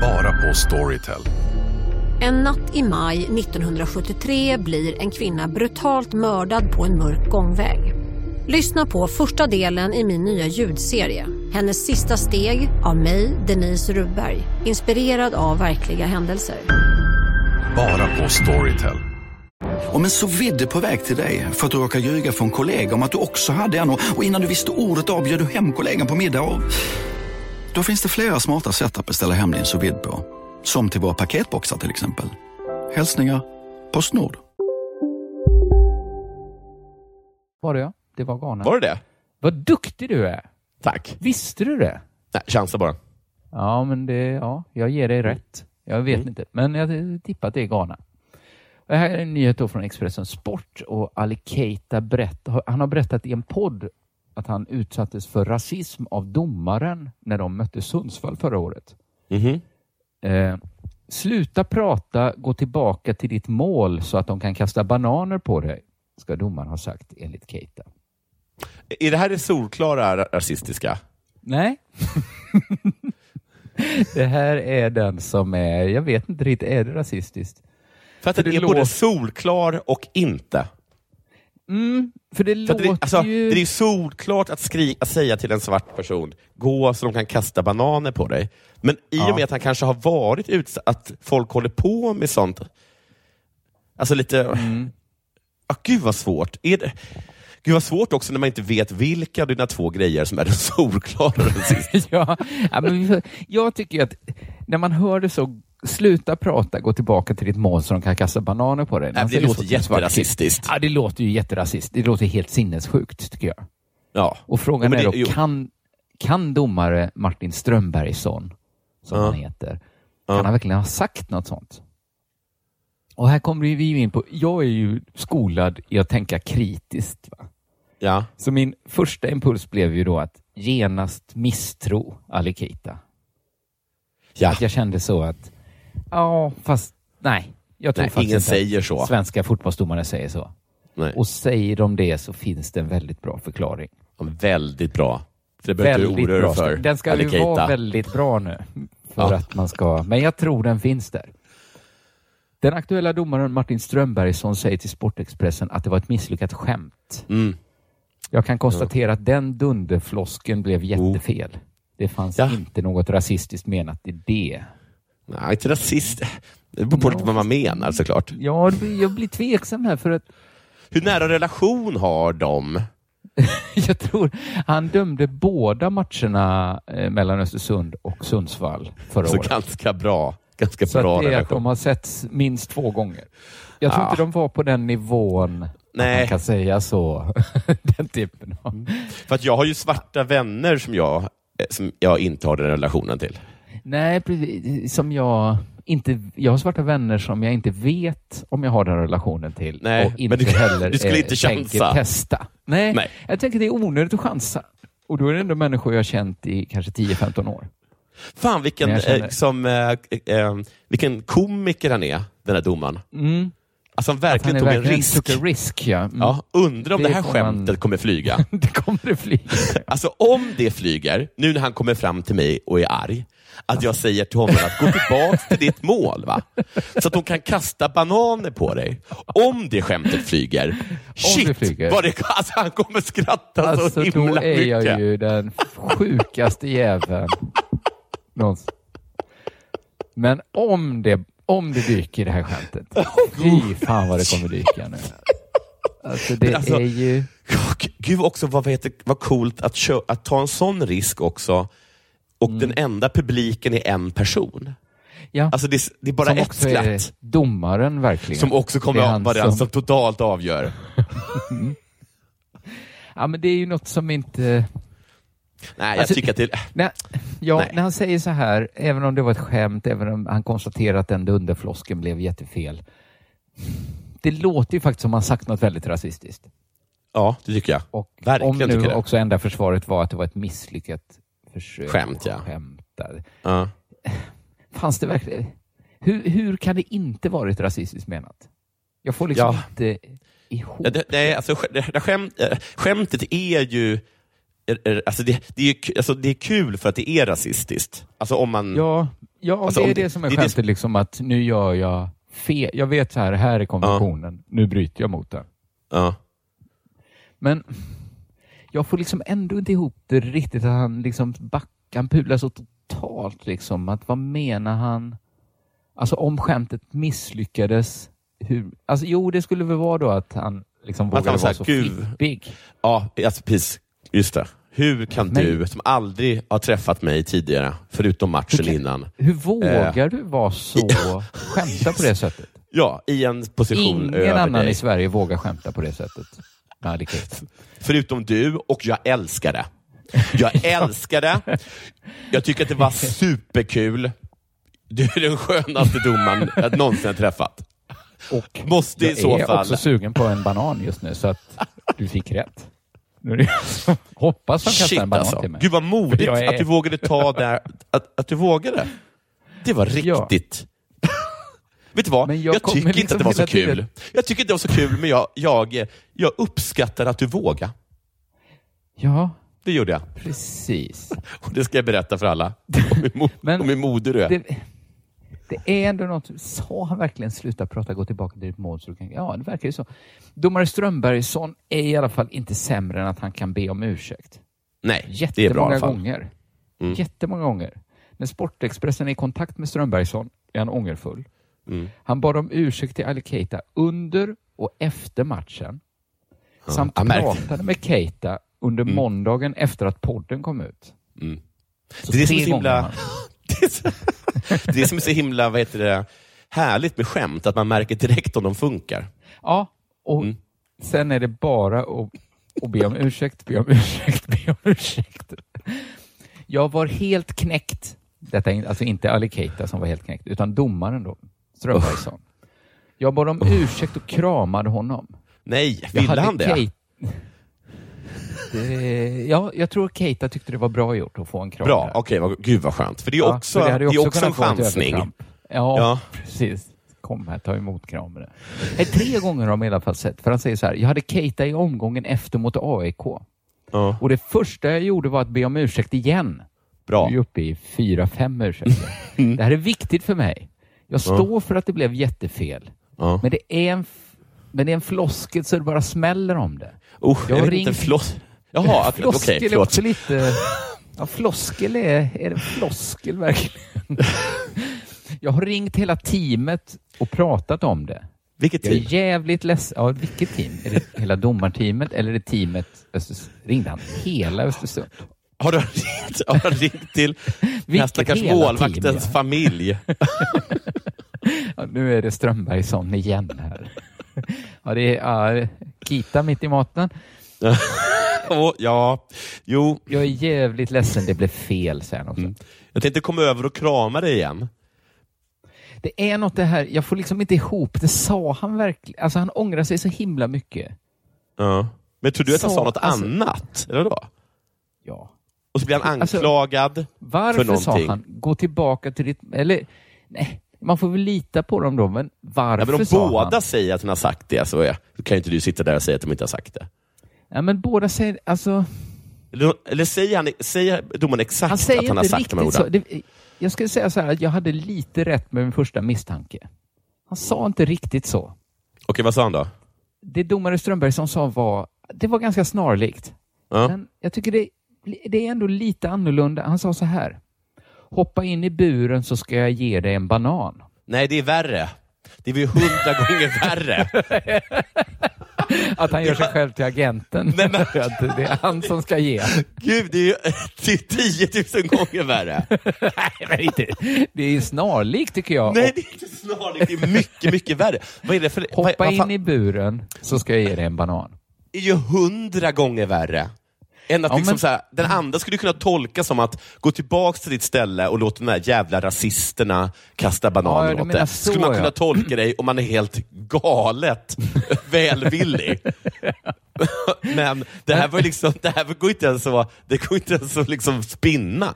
Bara på Storytel. En natt i maj 1973 blir en kvinna brutalt mördad på en mörk gångväg. Lyssna på första delen i min nya ljudserie. Hennes sista steg av mig, Denise Rubberg. Inspirerad av verkliga händelser. Bara på Storytel. Om en så vidde på väg till dig för att du råkar ljuga från kollega om att du också hade en och och innan du visste ordet av du hem kollegan på middag och... Då finns det flera smarta sätt att beställa hem din sous på. Som till våra paketboxar till exempel. Hälsningar Postnord. Var det ja? Det var Ghana. Var det det? Vad duktig du är! Tack. Visste du det? Nej, chansa bara. Ja, men det, ja, jag ger dig rätt. Jag vet Mm. inte, men jag tippar att det är Ghana. Det här är en nyhet då från Expressen Sport och Ali Keita berätt, han har berättat i en podd att han utsattes för rasism av domaren när de mötte Sundsvall förra året. Mhm. Eh, sluta prata, gå tillbaka till ditt mål så att de kan kasta bananer på dig, ska domaren ha sagt enligt Keita. Är det här det solklara ra- rasistiska? Nej. det här är den som är, jag vet inte riktigt, är det rasistiskt? För att den det är både solklar och inte. Mm, för det För att det, låter alltså, ju... det är solklart att, skri- att säga till en svart person, gå så de kan kasta bananer på dig. Men i Ja. och med att han kanske har varit utsatt, att folk håller på med sånt. Alltså lite... Mm. Ah, gud vad svårt. Är det... Gud vad svårt också när man inte vet vilka av dina två grejer som är den solklara ja, ja, men jag tycker att när man hör det så, sluta prata, gå tillbaka till ditt mål så de kan kasta bananer på dig. Nej, det säger låter jätterasistiskt. Ja, det låter ju jätterasistiskt. Det låter helt sinnessjukt, tycker jag. Ja. Och frågan Ja, men är då, det- jo. kan, kan domare Martin Strömbergsson, som Ja. han heter, Ja. kan han verkligen ha sagt något sånt? Och här kommer vi in på, jag är ju skolad i att tänka kritiskt. Va? Ja. Så min första impuls blev ju då att genast misstro Ali Keita. Ja. Att jag kände så att, ja, fast nej. Jag tror Nej, faktiskt ingen inte säger att så. svenska fotbollsdomare säger så. Nej. Och säger de det så finns det en väldigt bra förklaring. Ja, Väldigt bra. Det behöver du Väldigt oroa bra. dig för. Den ska Ali ju vara väldigt bra nu. För Ja. att man ska, men jag tror den finns där. Den aktuella domaren Martin Strömbergsson säger till Sportexpressen att det var ett misslyckat skämt. Mm. Jag kan konstatera att den dunderflosken blev jättefel. Det fanns Ja. inte något rasistiskt menat i det. Nej, inte rasist. Det beror på lite vad man menar såklart. Ja, jag blir tveksam här för att Hur nära relation har de? jag tror han dömde båda matcherna eh, mellan Östersund och Sundsvall förra Så året. ganska bra. ganska Så bra det är att de har setts minst två gånger. Jag tror Ja. inte de var på den nivån Nej. man kan säga så. den typen av... För att jag har ju svarta vänner som jag, eh, som jag inte har den relationen till. Nej, precis. Som jag inte... Jag har svarta vänner som jag inte vet om jag har den relationen till. Nej, och inte men du- heller du skulle eh, inte tänker chansa. testa. Nej, Nej. jag tänker det är onödigt att chansa. Och då är det ändå människor jag har känt i kanske 10-15 år. Fan vilken, känner- eh, som, eh, eh, vilken komiker han är, den här domaren. Mm. Alltså han verkligen han tog är en verkligen risk. a risk, ja. Mm. Ja, undrar om det, Det här skämtet man- kommer flyga. det kommer det flyga. Alltså om det flyger, nu när han kommer fram till mig och är arg, att jag säger till honom att gå tillbaka till ditt mål. Va? Så att de kan kasta bananer på dig. Om det skämtet flyger, shit det flyger. Vad det, alltså han kommer skratta Alltså så då himla är mycket. jag ju den sjukaste jäveln någonsin. Men om det, om det dyker det här skämtet, fy fan vad det kommer dyka nu. Alltså det alltså- är ju... Gud också vad, vad, heter, vad coolt att, att ta en sån risk också och Mm. den enda publiken är en person. Ja. Alltså det, är- det är bara som ett också skratt. är domaren verkligen. Som också kommer att vara den som- totalt avgör. Ja men det är ju något som inte... Nej, jag Alltså, tycker att det... När, ja, Nej. när han säger så här, även om det var ett skämt, även om han konstaterar att den dunderflosken blev jättefel. Det låter ju faktiskt som han sagt något väldigt rasistiskt. Ja, det tycker jag. Och Verkligen om nu också enda försvaret var att det var ett misslyckat försök Skämt, ja. att skämta. Ja. Fanns det verkligen... Hur, hur kan det inte varit rasistiskt menat? Jag får liksom Ja. inte ihop Ja, det, nej, alltså, skämt, äh, skämtet är ju... Alltså det, det, är, alltså det är kul för att det är rasistiskt. Alltså om man... Ja, ja Alltså, det om är det, det- som är det skämtet, liksom att nu gör jag fel. Jag vet så här, här är konventionen, nu bryter jag mot den. Ja. Men jag får liksom ändå inte ihop det riktigt att han liksom backar, han pular så totalt liksom. Att vad menar han? Alltså om skämtet misslyckades, hur? Alltså jo, det skulle väl vara då att han liksom Att han vågade var vara så "Gud." flippig. Ja, alltså, precis. Just det. Hur kan Men- du, som aldrig har träffat mig tidigare, förutom matchen Hur kan- innan, Hur vågar Eh. du vara så, skämta på det sättet? ja, i en position Ingen över annan dig, i Sverige vågar skämta på det sättet. Med Ali Keita. förutom du, och jag älskar det. Jag älskar det. Jag tycker att det var superkul. Du är den skönaste domaren jag någonsin träffat. Och Måste i jag så är fall... också sugen på en banan just nu, så att du fick rätt. Är det- Hoppas han kastar en banan alltså. till mig. Gud vad modigt Jag är- att du vågade ta det. Att, att du vågade. Det var riktigt. Vet du vad? Men Jag, jag tycker inte liksom att det var så tiden- kul. Jag tycker inte det var så kul, men jag, jag, jag uppskattar att du vågar. Ja, Det gjorde jag. precis. Och det ska jag berätta för alla. Om hur, Men modig du är. Det, det är ändå något, sa han verkligen sluta prata, gå tillbaka till ditt mål? Så kan, ja, det verkar ju så. Domare Strömbergsson är i alla fall inte sämre än att han kan be om ursäkt. Nej, det är bra i alla fall. gånger. Mm. Jättemånga gånger. När Sportexpressen är i kontakt med Strömbergsson är han ångerfull. Mm. Han bad om ursäkt till Ali Keita under och efter matchen. Ja, Samt pratade med Keita under Mm. måndagen efter att podden kom ut. Mm. Det är det som är så himla... gånger. Det är, så, det är det som är så himla vad heter det, härligt med skämt, att man märker direkt om de funkar. Ja, och Mm. sen är det bara att, att be om ursäkt, be om ursäkt, be om ursäkt. Jag var helt knäckt. Detta är alltså inte Ali Keita som var helt knäckt, utan domaren då, Strömbergsson. Jag bad om ursäkt och kramade honom. Nej, ville han det? Keita- det? Ja, jag tror Keita tyckte det var bra gjort att få en kram. Bra, okej, vad gud vad skönt. För det är Ja, också, det det är också en chansning. Ja, Ja. precis. Kom här, ta emot kramen. Nej, tre gånger har de i alla fall sett. För han säger så här, jag hade Keita i omgången efter mot AIK. Ja, Och det första jag gjorde var att be om ursäkt igen. bra. Vi är uppe i fyra, fem ursäkter. Det här är viktigt för mig. Jag står för att det blev jättefel. Ja. Men det är en, men det är en floskel så det bara smäller om det. Oh, jag, Jag vet ring- inte, floss... Jaha, floskel är förlåt. också lite... Ja, floskel är... Är det floskel verkligen? Jag har ringt hela teamet och pratat om det. Vilket Jag team? är jävligt ledsen. Ja, vilket team? Är det hela domarteamet eller är det teamet Östers... Ringde han hela Östersund? Har du ringt, har du ringt till den stackars målvaktens familj? Ja, nu är det Strömbergsson igen här. Ja, det är ja, Kita mitt i maten. Åh, ja, jo. Jag är jävligt ledsen, det blev fel sen också. Mm. Jag tänkte komma över och krama dig igen. Det är något det här, jag får liksom inte ihop det. Sa han verkligen? Alltså han ångrar sig så himla mycket. Ja. Men tror du att han sa något alltså- annat? Eller då? Ja. Och så blir han Alltså, anklagad Varför för sa någonting. han gå tillbaka till ditt... Eller, nej, man får väl lita på dem då, men varför Ja, men om båda han? säger att han har sagt det, så kan ju inte du sitta där och säga att de inte har sagt det. Ja, men båda säger, alltså... Eller, eller säger, han, säger domaren exakt Han säger att han har sagt de här orden? så. Det, jag skulle säga så här att jag hade lite rätt med min första misstanke. Han sa inte riktigt så. Okej, vad sa han då? Det domare Strömberg som sa var, det var ganska snarlikt. Ja. Men jag tycker det, det är ändå lite annorlunda. Han sa så här. Hoppa in i buren så ska jag ge dig en banan. Nej, det är värre. Det är ju hundra gånger värre. Att han gör sig själv till agenten. Nej, men- det är han som ska ge. Gud, det är ju det är 10 000 gånger värre. Nej, men inte. Det är snarlikt tycker jag. Nej, det är inte snarlikt. Det är mycket, mycket värre. Vad är det för... Hoppa vad, vad in i buren så ska jag ge dig en banan. är ju hundra gånger värre. Än att Ja, liksom men- så här, den andra skulle kunna tolka som att gå tillbaka till ditt ställe och låta de där jävla rasisterna kasta Ja, bananer du åt dig. Skulle man ja. kunna tolka dig om man är helt galet välvillig. Men det här var liksom, det här går inte ens att, det går inte ens att liksom spinna.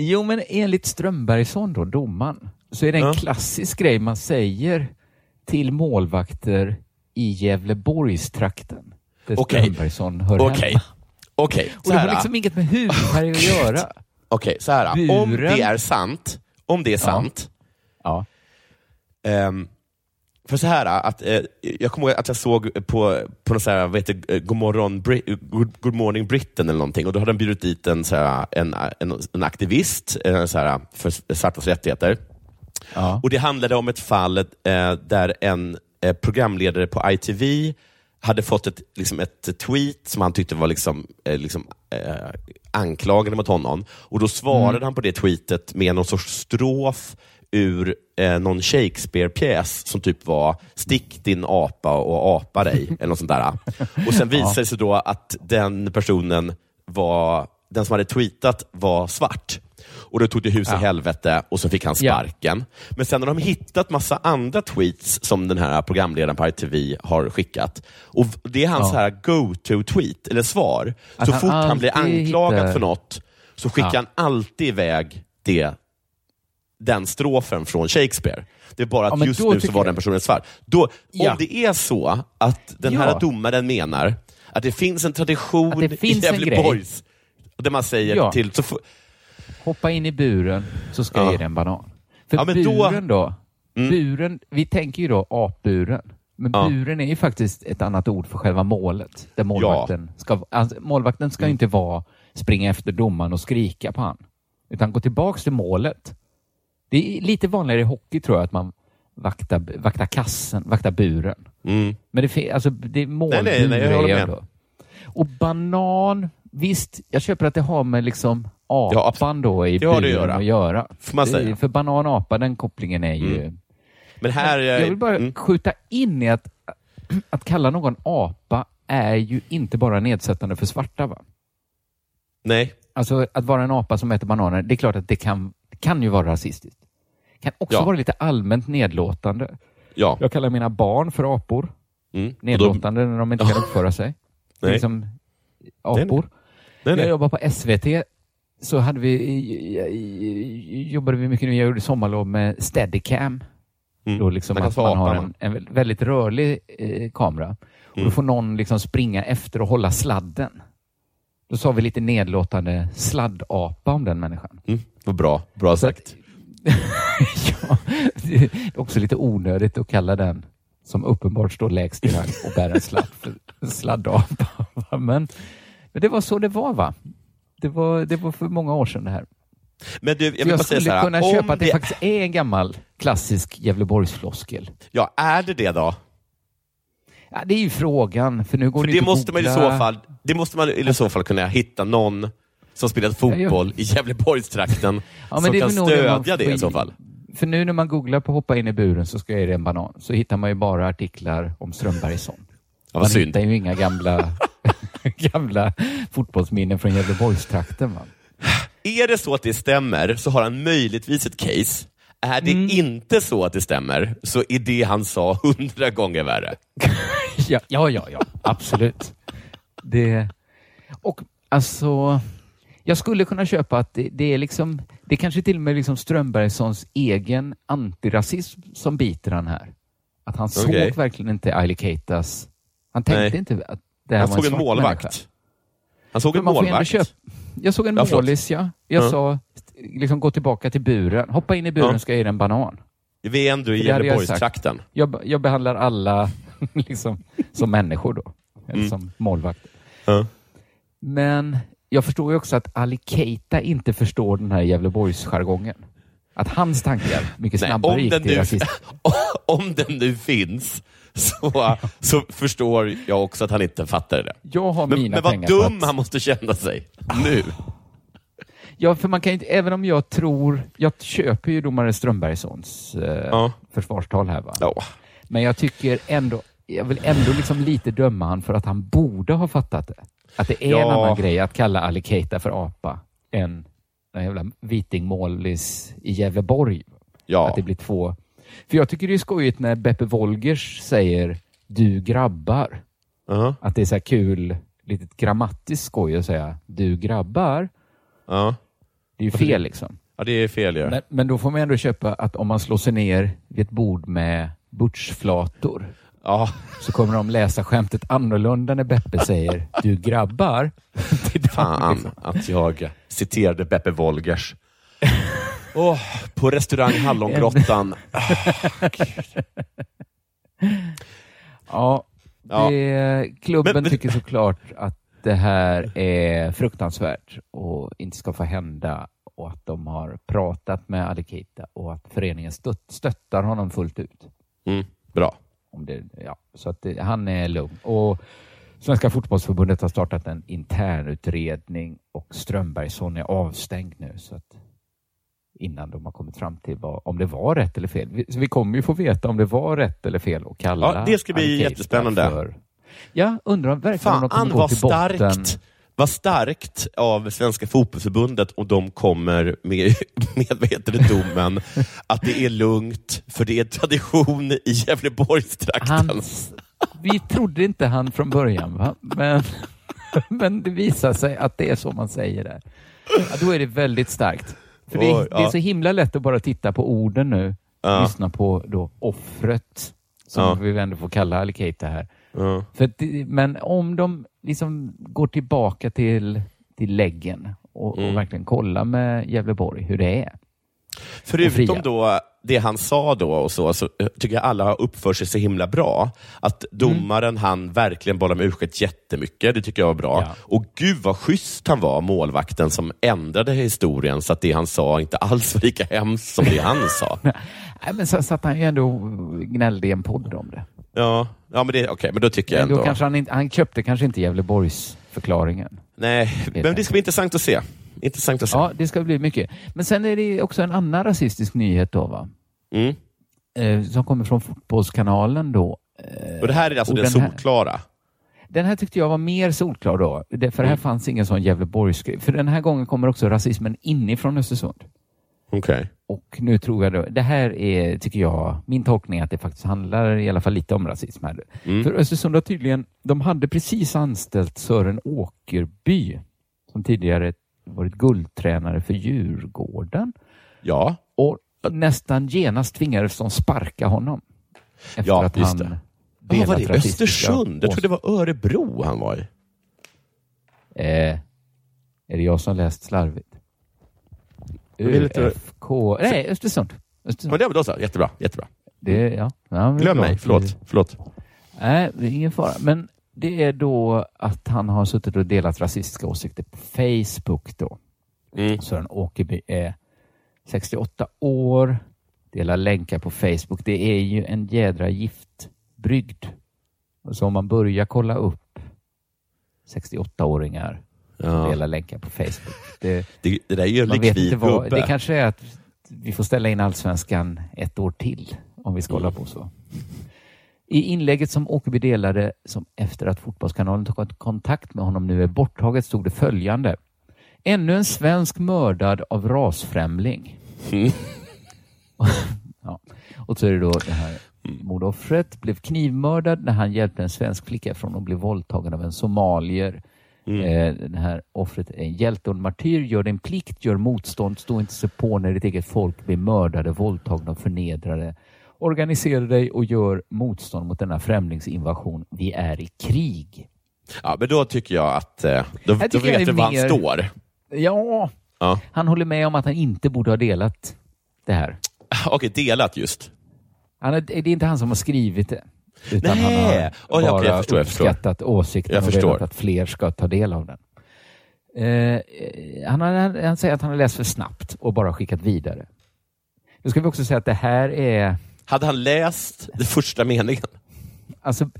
Jo, men enligt Strömbergsson då, domaren, så är det en Ja. klassisk grej man säger till målvakter i Gävleborgstrakten. Där Okej. Strömbergsson hör Okej, hemma. Okej. Och så det har liksom inget med hudfärg att göra. Okej, så här. Om det är sant, om det är sant, Ja. Ehm, för så här, att, eh, jag kommer ihåg att jag såg på, på någon så här, vad heter, det, God, morgon, Bri- Good, Good morning Britain eller någonting och då hade de bjudit dit en, så här, en, en, en aktivist eh, så här, för svartas rättigheter. Ja. Och Det handlade om ett fall eh, där en eh, programledare på ITV hade fått ett, liksom ett tweet som han tyckte var liksom, eh, liksom, eh, anklagande mot honom. Och Då svarade Mm. han på det tweetet med någon sorts strof ur eh, någon Shakespeare-pjäs som typ var Stick din apa och apa dig, eller något sånt där. Och Sen visade det sig då att den personen var, den som hade tweetat var svart. Och då tog det hus i Ja. helvete och så fick han Ja. sparken. Men sen har de hittat massa andra tweets som den här programledaren på ITV har skickat. Och Det är hans Ja. här go-to-tweet, eller svar. Att så han fort han blir anklagad hittar- för något så skickar Ja. han alltid iväg det, den strofen från Shakespeare. Det är bara Ja, att men just nu så var den personen svart. Då, Ja. Om det är så att den Ja. här domaren menar att det finns en tradition finns i Gävleborgs där man säger Ja. till... Så Hoppa in i buren så ska jag Ja. ge dig en banan. För Ja, men då- buren då, Mm. buren, vi tänker ju då apburen. Men Ja. buren är ju faktiskt ett annat ord för själva målet. Där målvakten ska, alltså, målvakten ska ju inte vara springa efter domaren och skrika på han. Utan gå tillbaks till målet. Det är lite vanligare i hockey tror jag att man vaktar, vaktar kassen, vaktar buren. mm. Men det, alltså, det är målbur nej, nej, jag håller med. Och banan, visst, jag köper att det har med liksom Ja, apan då i det har det att buren göra. att göra. Får man säga. För banan och apa, den kopplingen är ju... Mm. Men här... Jag vill bara mm. skjuta in i att, att kalla någon apa är ju inte bara nedsättande för svarta. Va? Nej. Alltså att vara en apa som äter bananer, det är klart att det kan, kan ju vara rasistiskt. Det kan också Ja. vara lite allmänt nedlåtande. Ja. Jag kallar mina barn för apor. Mm. Och då- Nedlåtande när de inte kan uppföra sig. Det är Nej. Liksom apor. Nej, nej. Jag jobbar på SVT. Så hade vi, jobbade vi mycket nu. Jag gjorde sommarlov med Steadicam. Mm. Då liksom att man har en, en väldigt rörlig eh, kamera. Och Mm. då får någon liksom springa efter och hålla sladden. Då sa vi lite nedlåtande sladdapa om den människan. Mm. Vad bra. Bra sagt. ja, det är också lite onödigt att kalla den som uppenbart står lägst i rang och bär en sladd sladdapa. Men, men det var så det var va? Det var, det var för många år sedan det här. Men du, jag vill jag skulle här, kunna köpa att det, det, faktiskt är en gammal klassisk Gävleborgsfloskel. Ja, är det det då? Ja, det är ju frågan, för nu går För det det inte måste man i så fall, det måste man i så fall kunna hitta någon som spelat fotboll i Gävleborgstrakten Ja, men som kan stödja det i så fall. För nu när man googlar på hoppa in i buren så ska jag ge en banan, så hittar man ju bara artiklar om Strömbergsson. Ja, vad man synd. hittar ju inga gamla, gamla fotbollsminnen från Gävleborgstrakten. Är det så att det stämmer så har han möjligtvis ett case. Är det Mm. inte så att det stämmer så är det han sa hundra gånger värre. Ja, ja, ja, ja absolut. Det, och alltså, jag skulle kunna köpa att det, det är liksom, det är kanske till och med liksom Strömbergssons egen antirasism som biter han här. Att han Okej. såg verkligen inte Aili Keitas, han tänkte Nej. inte att Han såg en svart målvakt. människa. Han såg en målvakt. köpa- Jag såg en Ja, målis, ja. Jag Ja. sa, liksom gå tillbaka till buren. Hoppa in i buren Ja. ska jag ge dig en banan. Vi är ändå i jag Gävleborgstrakten. sagt. Jag, jag behandlar alla liksom, som människor då, eller Mm. som målvakter. Ja. Men jag förstår ju också att Ali Keita inte förstår den här Gävleborgsjargongen. Att hans tankar mycket Nej, snabbare om, gick till rasism. om den nu finns så, så förstår jag också att han inte fattar det. Jag har men mina men vad dum att- han måste känna sig nu. Ja, för man kan inte, även om jag tror, jag köper ju domare Strömbergssons eh, försvarstal här va. Men jag tycker ändå, jag vill ändå liksom lite döma han för att han borde ha fattat det. Att det är en Ja. annan grej att kalla Ali Keita för apa än den jävla vitingmålis i Gävleborg. Ja. Att det blir två. För jag tycker det är skojigt när Beppe Wolgers säger du grabbar. Att det är så kul, litet grammatiskt skoj att säga du grabbar. Ja. Det är ju fel liksom. Ja, det är fel ju. Men, men då får man ändå köpa att om man slår sig ner vid ett bord med butchflator ja. så kommer de läsa skämtet annorlunda när Beppe säger du grabbar. Fan att jag citerade Beppe Wolgers. Åh, på restaurang Hallongrottan. Ja, Ja. det, klubben Men- men- tycker såklart att det här är fruktansvärt och inte ska få hända och att de har pratat med Alikita och att föreningen stött, stöttar honom fullt ut. Mm, bra. Om det, ja, så att det, han är lugn. Och Svenska fotbollsförbundet har startat en internutredning och Strömbergsson är avstängd nu. Så att innan de har kommit fram till vad, om det var rätt eller fel. Vi, så vi kommer ju få veta om det var rätt eller fel att kalla Ja, det ska bli jättespännande. För, ja, undrar verkligen om de Fan kommer gå till botten. starkt, vad starkt av Svenska fotbollsförbundet och de kommer med, med vad heter det, domen att det är lugnt för det är tradition i Gävleborgstrakten. Vi trodde inte han från början, va? Men, men det visar sig att det är så man säger det. Ja, då är det väldigt starkt. För det, Oj, det är så himla lätt att bara titta på orden nu. Ja. Lyssna på då offret, som Ja. vi ändå får kalla Alikata här. Ja. För det, men om de liksom går tillbaka till, till läggen och, Mm. och verkligen kollar med Gävleborg hur det är. Förutom då det han sa då och så, så eh, tycker jag alla har uppfört sig så himla bra. Att domaren han verkligen bollar med ursäkt jättemycket. Det tycker jag var bra. Ja. Och gud vad schysst han var, målvakten som ändrade historien så att det han sa inte alls var lika hemskt som det han sa. Nej, men så satt han ju ändå och gnällde i en podd om det. Ja, ja men, det, okay, men då tycker jag Men då ändå... kanske han, inte, han köpte kanske inte Gävleborgs förklaringen. Nej, men det ska bli intressant att se. Intressant att se. Ja, det ska bli mycket. Men sen är det också en annan rasistisk nyhet då, va? Mm. Eh, som kommer från Fotbollskanalen då. Eh, Och det här är alltså den den här- solklara? Den här tyckte jag var mer solklar då, det- för här Mm. fanns ingen sån Gävleborgsgrej. För den här gången kommer också rasismen inifrån Östersund. Okej. Och nu tror jag då, det här är, tycker jag, min tolkning att det faktiskt handlar i alla fall lite om rasism här. Mm. För Östersund har tydligen, de hade precis anställt Sören Åkerby, som tidigare varit guldtränare för Djurgården. Ja. Och nästan genast tvingades de sparka honom. Efter Ja, att just han det. Ja, var det Östersund? Jag trodde det var Örebro han var i. Eh, är det jag som läst slarvigt? ÖFK... Nej, Östersund. Östersund. Men det var då så. Jättebra. jättebra. Det, ja. Ja, Glöm bra. mig. Förlåt. Förlåt. Nej, det är ingen fara. Men det är då att han har suttit och delat rasistiska åsikter på Facebook då. Mm. Sören Åkerby är 68 år, delar länkar på Facebook. Det är ju en jädra giftbrygd. Så om man börjar kolla upp 68-åringar Ja. Dela länkar på Facebook. Det, Det, det där är ju en likvid inte vad, gubbe. det kanske är att vi får ställa in allsvenskan ett år till om vi ska Mm. hålla på så. I inlägget som Åkerby delade som efter att Fotbollskanalen tagit kontakt med honom nu är borttaget stod det följande. Ännu en svensk mördad av rasfrämling. Mm. ja. Och så är det då det här mordoffret blev knivmördad när han hjälpte en svensk flicka från att bli våldtagen av en somalier. Mm. Eh, det här offret är en hjälte och en martyr. Gör din plikt, gör motstånd, stå inte så på när ditt eget folk blir mördade, våldtagna och förnedrade. Organisera dig och gör motstånd mot denna främlingsinvasion. Vi är i krig. Ja, men då tycker jag att eh, då, Jag då jag vet du var han mer- står. Ja, Ja. han håller med om att han inte borde ha delat det här. Okej, delat just. Han är, det är inte han som har skrivit det. Utan Nej. han har okej, bara jag förstår, jag förstår. uppskattat åsikten Jag och förstår. velat att fler ska ta del av den. Eh, han, har, han säger att han har läst för snabbt och bara skickat vidare. Nu ska vi också säga att det här är... Hade han läst den första meningen? Alltså,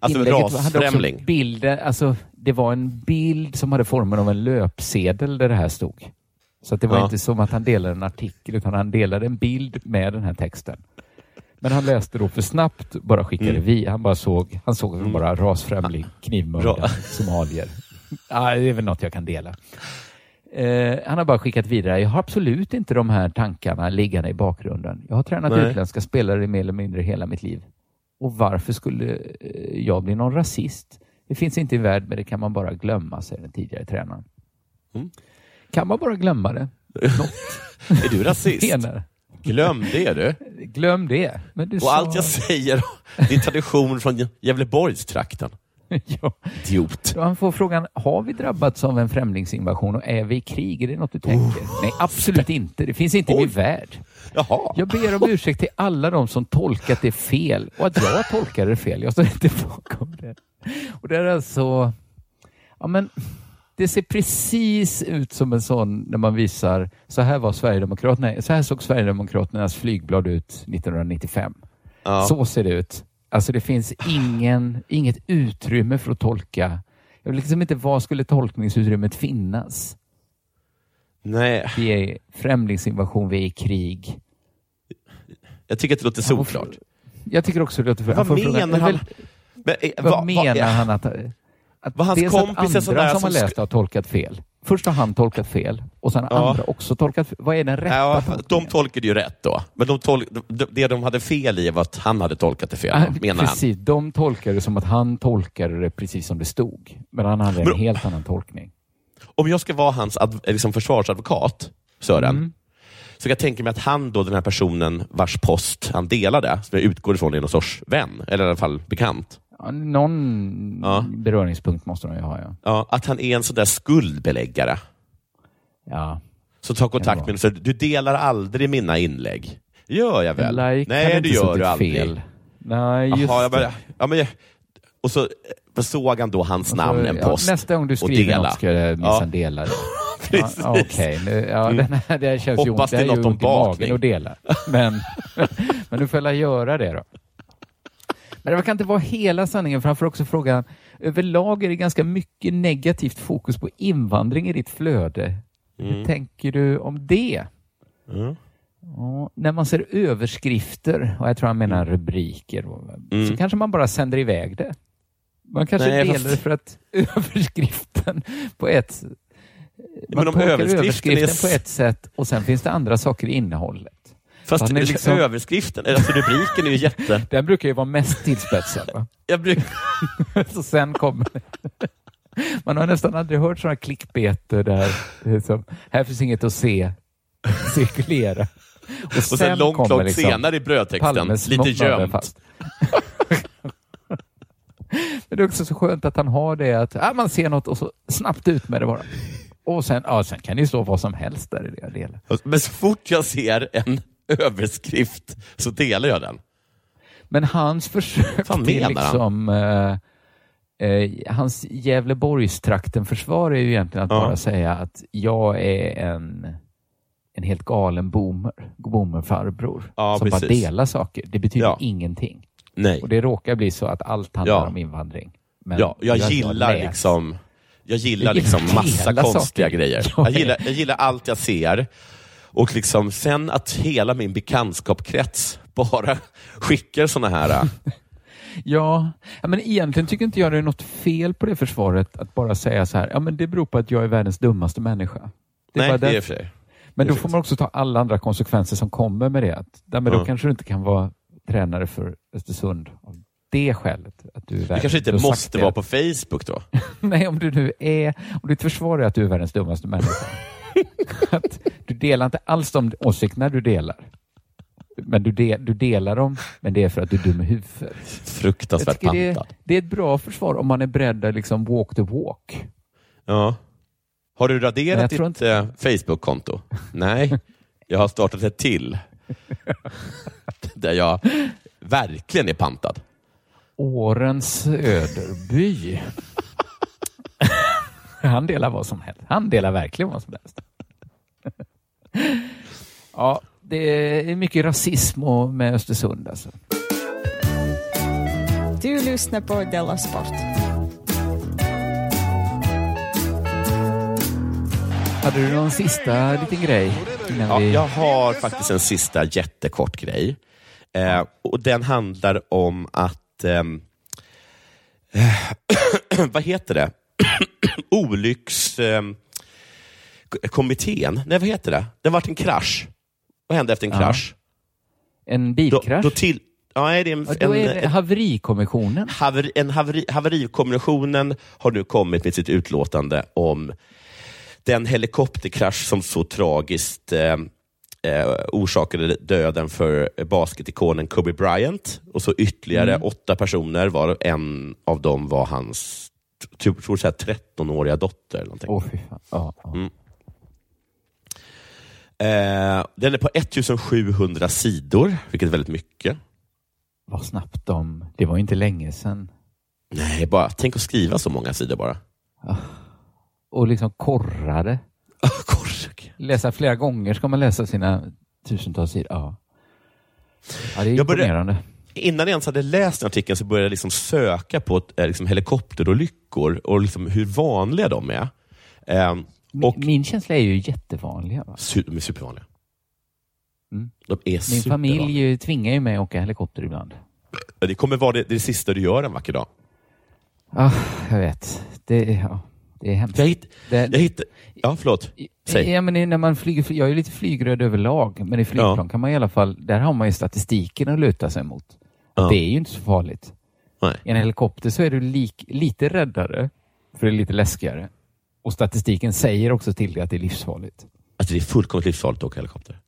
Alltså rasfrämling. bilder, alltså, det var en bild som hade formen av en löpsedel där det här stod. Så det var Ja. inte som att han delade en artikel utan han delade en bild med den här texten. Men han läste då för snabbt, bara skickade Mm. vi. Han bara såg, han såg Mm. bara rasfrämling, knivmördare, somalier. Ja, det är väl något jag kan dela. Eh, han har bara skickat vidare. Jag har absolut inte de här tankarna liggande i bakgrunden. Jag har tränat Nej. utländska spelare mer eller mindre hela mitt liv. Och varför skulle eh, jag bli någon rasist? Det finns inte i värld, men det kan man bara glömma, säger den tidigare tränaren. Mm. Kan man bara glömma det? Är du rasist? Glöm det du. Glöm det. Men du Och sa... allt jag säger, det är tradition från Gävleborgstrakten. ja. Idiot. Han får frågan, har vi drabbats av en främlingsinvasion och är vi i krig? Är det något du tänker? Nej, absolut inte. Det finns inte i min värld. Jaha. Jag ber om ursäkt till alla de som tolkat det fel och att jag tolkade det fel. Jag står inte bakom det. Och det är alltså... Ja, men det ser precis ut som en sån när man visar, så här var Sverigedemokraterna, så här såg Sverigedemokraternas flygblad ut 1995. Ja. Så ser det ut. Alltså det finns ingen, inget utrymme för att tolka. Jag vet liksom inte, var skulle tolkningsutrymmet finnas? Nej, Vi är främlingsinvasion, vi är i krig. jag tycker att det låter solklart. Jag tycker också det låter för Vad menar han? Men, eh, Vad vad- menar vad- han att... att Var hans dels att kompis är andra sån där som har läst har tolkat fel. Först har han tolkat fel och sen har Ja. andra också tolkat fel. Vad är den rätta Ja, de tolkade ju rätt då. Men de tol- de- det de hade fel i var att han hade tolkat det fel, Ah, menar han. Precis, de tolkade det som att han tolkade det precis som det stod. Men han hade en Men- helt annan tolkning. Om jag ska vara hans adv- liksom försvarsadvokat, Sören, Mm. så kan jag tänka mig att han då, den här personen vars post han delade, som jag utgår ifrån är någon sorts vän, eller i alla fall bekant, någon Ja. beröringspunkt måste de ju ha, ja. ja, att han är en sån där skuldbeläggare. Ja. Så ta kontakt med. Så du delar aldrig mina inlägg. Gör jag väl? Like Nej, det gör du aldrig. fel. Nej, just Jaha, jag bara, det. ja, men, och så såg han då hans namn, en Ja, post. nästa gång du skriver något ska jag minsann Ja. dela det. Precis. Ja, Okej, nu- ja, den här, det här känns ju Hoppas ont. det är är något ju om bakning. att dela. Men, men du får väl göra det då. Men det kan inte vara hela sanningen, för han får också frågan, överlag är det ganska mycket negativt fokus på invandring i ditt flöde. Hur Mm. tänker du om det? Mm. Ja, när man ser överskrifter, och jag tror han menar rubriker, Mm. så kanske man bara sänder iväg det. Man kanske Nej, delar det för att överskriften på ett... Man men tolkar överskriften överskriften är på ett sätt och sen finns det andra saker i innehållet. Fast är liksom- överskriften, alltså rubriken är ju jätte... Den brukar ju vara mest tillspetsad. Va? Jag brukar... så sen kommer... Man har nästan aldrig hört sådana klickbeter där det är som, här finns inget att se, cirkulera. Och, Och sen långt, kommer långt liksom senare i brödtexten, lite gömt. Men det är också så skönt att han har det att ah, man ser något och så snabbt ut med det bara. Och sen, ja, sen kan det ju stå vad som helst där i det delen. Men så fort jag ser en överskrift så delar jag den. Men hans försök Fan till menar han? liksom, eh, eh, hans Gävleborgstrakten-försvar är ju egentligen att Ja. bara säga att jag är en, en helt galen boomer, boomerfarbror Ja, som bara precis. delar saker. Det betyder Ja. ingenting. Nej. Och det råkar bli så att allt handlar om invandring. Men ja, jag har gillar läst- liksom Jag gillar Jag liksom massa konstiga saker. grejer. Jag Jag gillar, jag gillar allt jag ser. Och liksom sen att hela min bekantskapskrets bara skickar såna här... äh, Ja, men egentligen tycker inte jag det är något fel på det försvaret att bara säga så här, ja men det beror på att jag är världens dummaste människa. Det är nej, det är för sig. Men då får man också ta alla andra konsekvenser som kommer med det. Att, men då Ja. kanske du inte kan vara tränare för Östersund av det skälet. Att du, är Du kanske inte du måste vara på Facebook då? Nej, om du nu är, om ditt försvar är att du är världens dummaste människa. att du delar inte alls de åsikterna du delar. Men du, de, du delar dem, men det är för att du är dum i huvudet. Fruktansvärt tycker det, pantad. det är ett bra försvar om man är beredd att liksom walk the walk. Ja. Har du raderat ditt eh, Facebook-konto? Nej, jag har startat ett till. Där jag verkligen är pantad. Årens Söderby. Han delar vad som helst. Han delar verkligen vad som helst. Ja, det är mycket rasism och med Östersund alltså. Du lyssnar på Della Sport. Hade du någon sista liten grej? Innan Ja, vi... jag har faktiskt en sista jättekort grej. Eh, och Den handlar om att... ehm, eh, vad heter det? Olyckskommittén. Kommittén. Nej, vad heter det? Det vart en krasch. Vad hände efter en Ja. krasch? En bilkrasch? Då, då till, ja, det är en, Ja, då är det en, haverikommissionen. haveri, en haveri, haverikommissionen har nu kommit med sitt utlåtande om den helikopterkrasch som så tragiskt eh, eh, orsakade döden för basketikonen Kobe Bryant och så ytterligare Mm. åtta personer, varav en av dem var hans tror, tror så här 13-åriga dotter. Eller någonting. Åh, fy fan. Ja, ja. Mm. Eh, den är på 1700 sidor, vilket är väldigt mycket. Vad snabbt de... Det var ju inte länge sedan. Nej, bara tänk att skriva så många sidor bara. Och liksom korrade. Läsa flera gånger ska man läsa sina tusentals sidor. Ja, ja det är Jag började- imponerande. Innan jag ens hade läst den artikeln så började jag liksom söka på eh, liksom helikopterolyckor och liksom hur vanliga de är. Ehm, Min, min känsla är ju jättevanliga. Va? de är supervanliga. Mm. De är Min familj ju tvingar ju mig att åka helikopter ibland. Det kommer vara det, det sista du gör en vacker dag. Ja, jag vet. Det, är- ja, det är hemskt. Jag, hitt, Det- jag hitt, ja, förlåt. Säg. Ja, men när man flyger, jag är lite flygrädd överlag, men i flygplan kan man i alla fall, där har man ju statistiken att luta sig mot. Ja. Det är ju inte så farligt. Nej. I en helikopter så är du lik, lite räddare, för det är lite läskigare. Och statistiken säger också till dig att det är livsfarligt. Alltså det är fullkomligt livsfarligt att åka helikopter.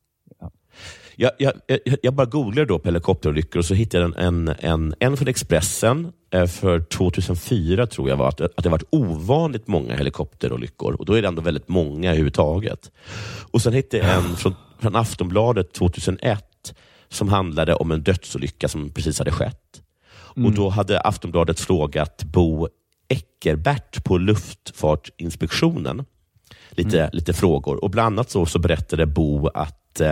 Jag, jag, jag, jag bara googlade då på helikopterolyckor och så hittade jag en, en, en, en från Expressen eh, för 2004 tror jag var att, att det varit ovanligt många helikopterolyckor och då är det ändå väldigt många överhuvudtaget. Och sen hittade jag en från, från Aftonbladet 2001 som handlade om en dödsolycka som precis hade skett. Och Då hade Aftonbladet frågat Bo Eckerbert på Luftfartsinspektionen lite, lite frågor. Och Bland annat så, så berättade Bo att eh,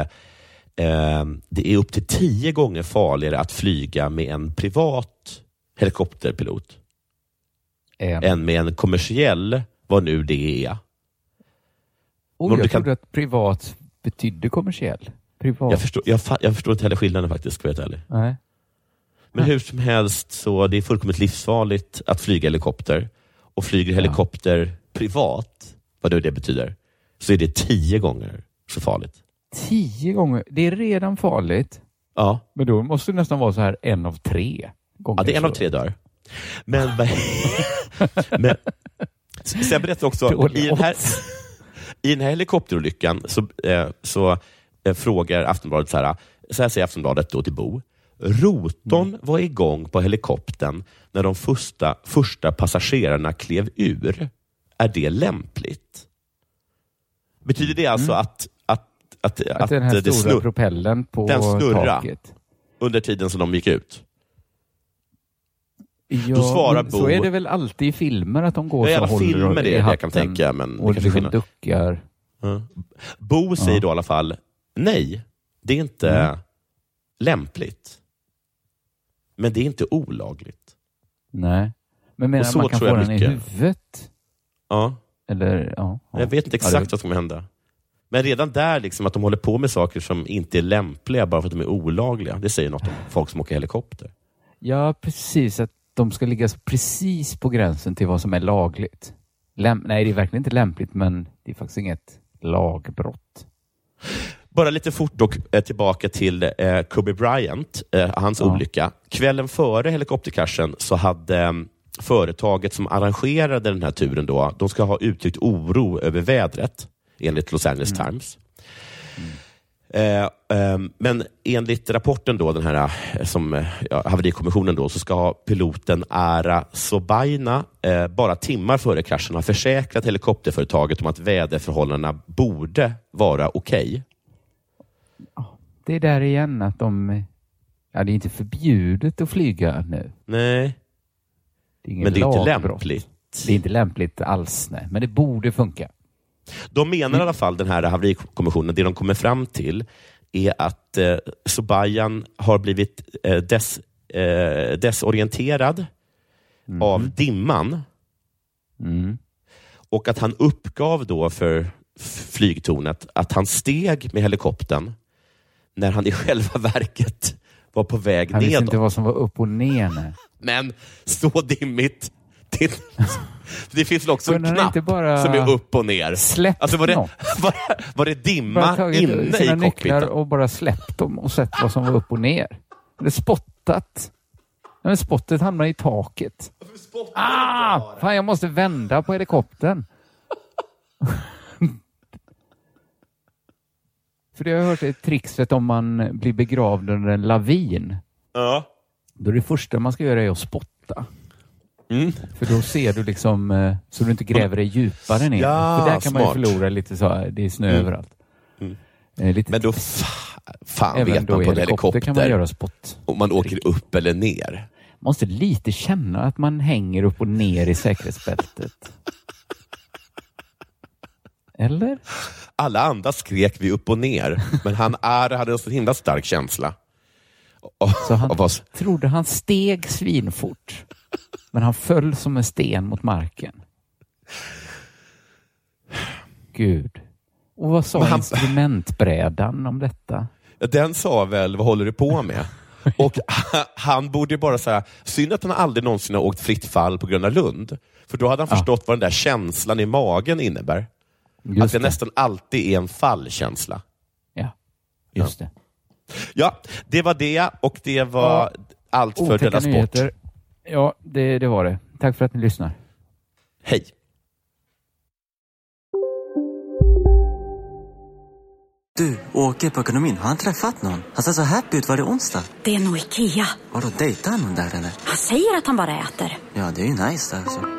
eh, det är upp till tio gånger farligare att flyga med en privat helikopterpilot En. än med en kommersiell, vad nu det är. Och Om jag kan- trodde att privat betydde kommersiell. Privat. Jag förstår, jag, jag förstår inte heller skillnaden faktiskt, ska jag vara helt. Nej. Men hur som helst, så det är fullkomligt livsfarligt att flyga helikopter. Och flyger helikopter privat, vad nu det betyder, så är det tio gånger så farligt. Tio gånger. Det är redan farligt. Ja. Men då måste det nästan vara så här en av tre gånger. Ja, det är en av tre dagar. Men, men sen berättar också, i den, här, i den här helikopterolyckan så, eh, så eh, frågar Aftonbladet så här, så här säger Aftonbladet då till Bo. Rotorn Mm. var igång på helikoptern när de första, första passagerarna klev ur. Är det lämpligt? Betyder det alltså att, att, att, Mm. Att den här det stora snurr- propellen på den taket. under tiden som de gick ut? Ja, Då svarar Bo- Så är det väl alltid i filmer att de går Ja, i så och håller filmer i är det jag kan hatten tänka, men det och är liksom skillnad. duckar. Ja. Bo säger Ja. då i alla fall, nej, det är inte Mm. lämpligt. Men det är inte olagligt. Nej. Men menar man kan få den i mycket. huvudet? Ja. Eller, ja, ja. Jag vet inte Ja, exakt det- vad som kommer hända. Men redan där, liksom, att de håller på med saker som inte är lämpliga bara för att de är olagliga, det säger något om folk som åker helikopter. Ja, precis. Att de ska ligga precis på gränsen till vad som är lagligt. Läm- Nej, det är verkligen inte lämpligt, men det är faktiskt inget lagbrott. Bara lite fort dock, eh, tillbaka till eh, Kobe Bryant, eh, hans Ja. olycka. Kvällen före helikopterkraschen så hade eh, företaget som arrangerade den här turen, då, de ska ha uttryckt oro över vädret, enligt Los Angeles Times. Eh, ehm, men enligt rapporten, då, den här eh, som ja, haverikommissionen, då, så ska piloten Ara Sobaina eh, bara timmar före kraschen ha försäkrat helikopterföretaget om att väderförhållandena borde vara okej. Det är där igen att de... Ja, det är inte förbjudet att flyga nu. Nej, Det men det är inte lämpligt. Det är inte lämpligt alls, nej. Men det borde funka. De menar i alla fall, den här haverikommissionen, det de kommer fram till är att eh, Sobayan har blivit eh, des, eh, desorienterad av dimman Mm. och att han uppgav då för flygtornet att han steg med helikoptern när han i själva verket var på väg Han visste nedåt. inte vad som var upp och ner. Nej. Men så dimmigt. Det, det finns väl också en han knapp bara som är upp och ner. släppt alltså var, det, något? var, var det Bara dimma tagit inne sina i cockpiten? och bara släppt dem och sett vad som var upp och ner. Eller spottat. Men spottet hamnar i taket. Ah! Fan, jag måste vända på helikoptern. För det har jag hört är trixet om man blir begravd under en lavin. Ja. Då är det första man ska göra är att spotta. Mm. För då ser du liksom, eh, så du inte gräver dig djupare ner. Ja, För där kan man ju smart. förlora lite så här, det är snö Mm. överallt. Mm. Eh, Lite Men då fa- fan Även vet man på en helikopter kan man göra spott. om man åker upp eller ner. Måste lite känna att man hänger upp och ner i säkerhetsbältet. Eller? Alla andra skrek vi upp och ner, men han är, hade en så himla stark känsla. Och, Så han trodde han steg svinfort. Men han föll som en sten mot marken. Gud. Och vad sa han- instrumentbrädan om detta? den sa väl, vad håller du på med? Och han, borde bara säga, synd att han aldrig någonsin har åkt fritt fall på Gröna Lund. För då hade han Ja. förstått vad den där känslan i magen innebär. Just att det det. nästan alltid är en fallkänsla. Ja, just det. Ja, det var det och det var allt för Otäcka Della Sport. nyheter. Ja, det, det var det. Tack för att ni lyssnar. Hej! Du, åker på ekonomin. Har han träffat någon? Han ser så happy ut. Var det onsdag? Det är nog Ikea. Har du dejtar han någon där eller? Han säger att han bara äter. Ja, det är ju nice där alltså.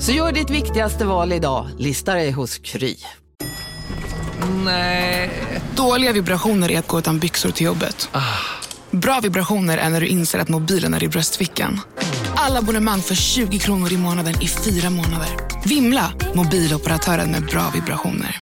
Så gör ditt viktigaste val idag, lista dig hos Kry. Nej. Dåliga vibrationer är att gå utan byxor till jobbet. Bra vibrationer är när du inser att mobilen är i bröstfickan. Alla abonnemang för 20 kronor i månaden i fyra månader. Vimla! Mobiloperatören med bra vibrationer.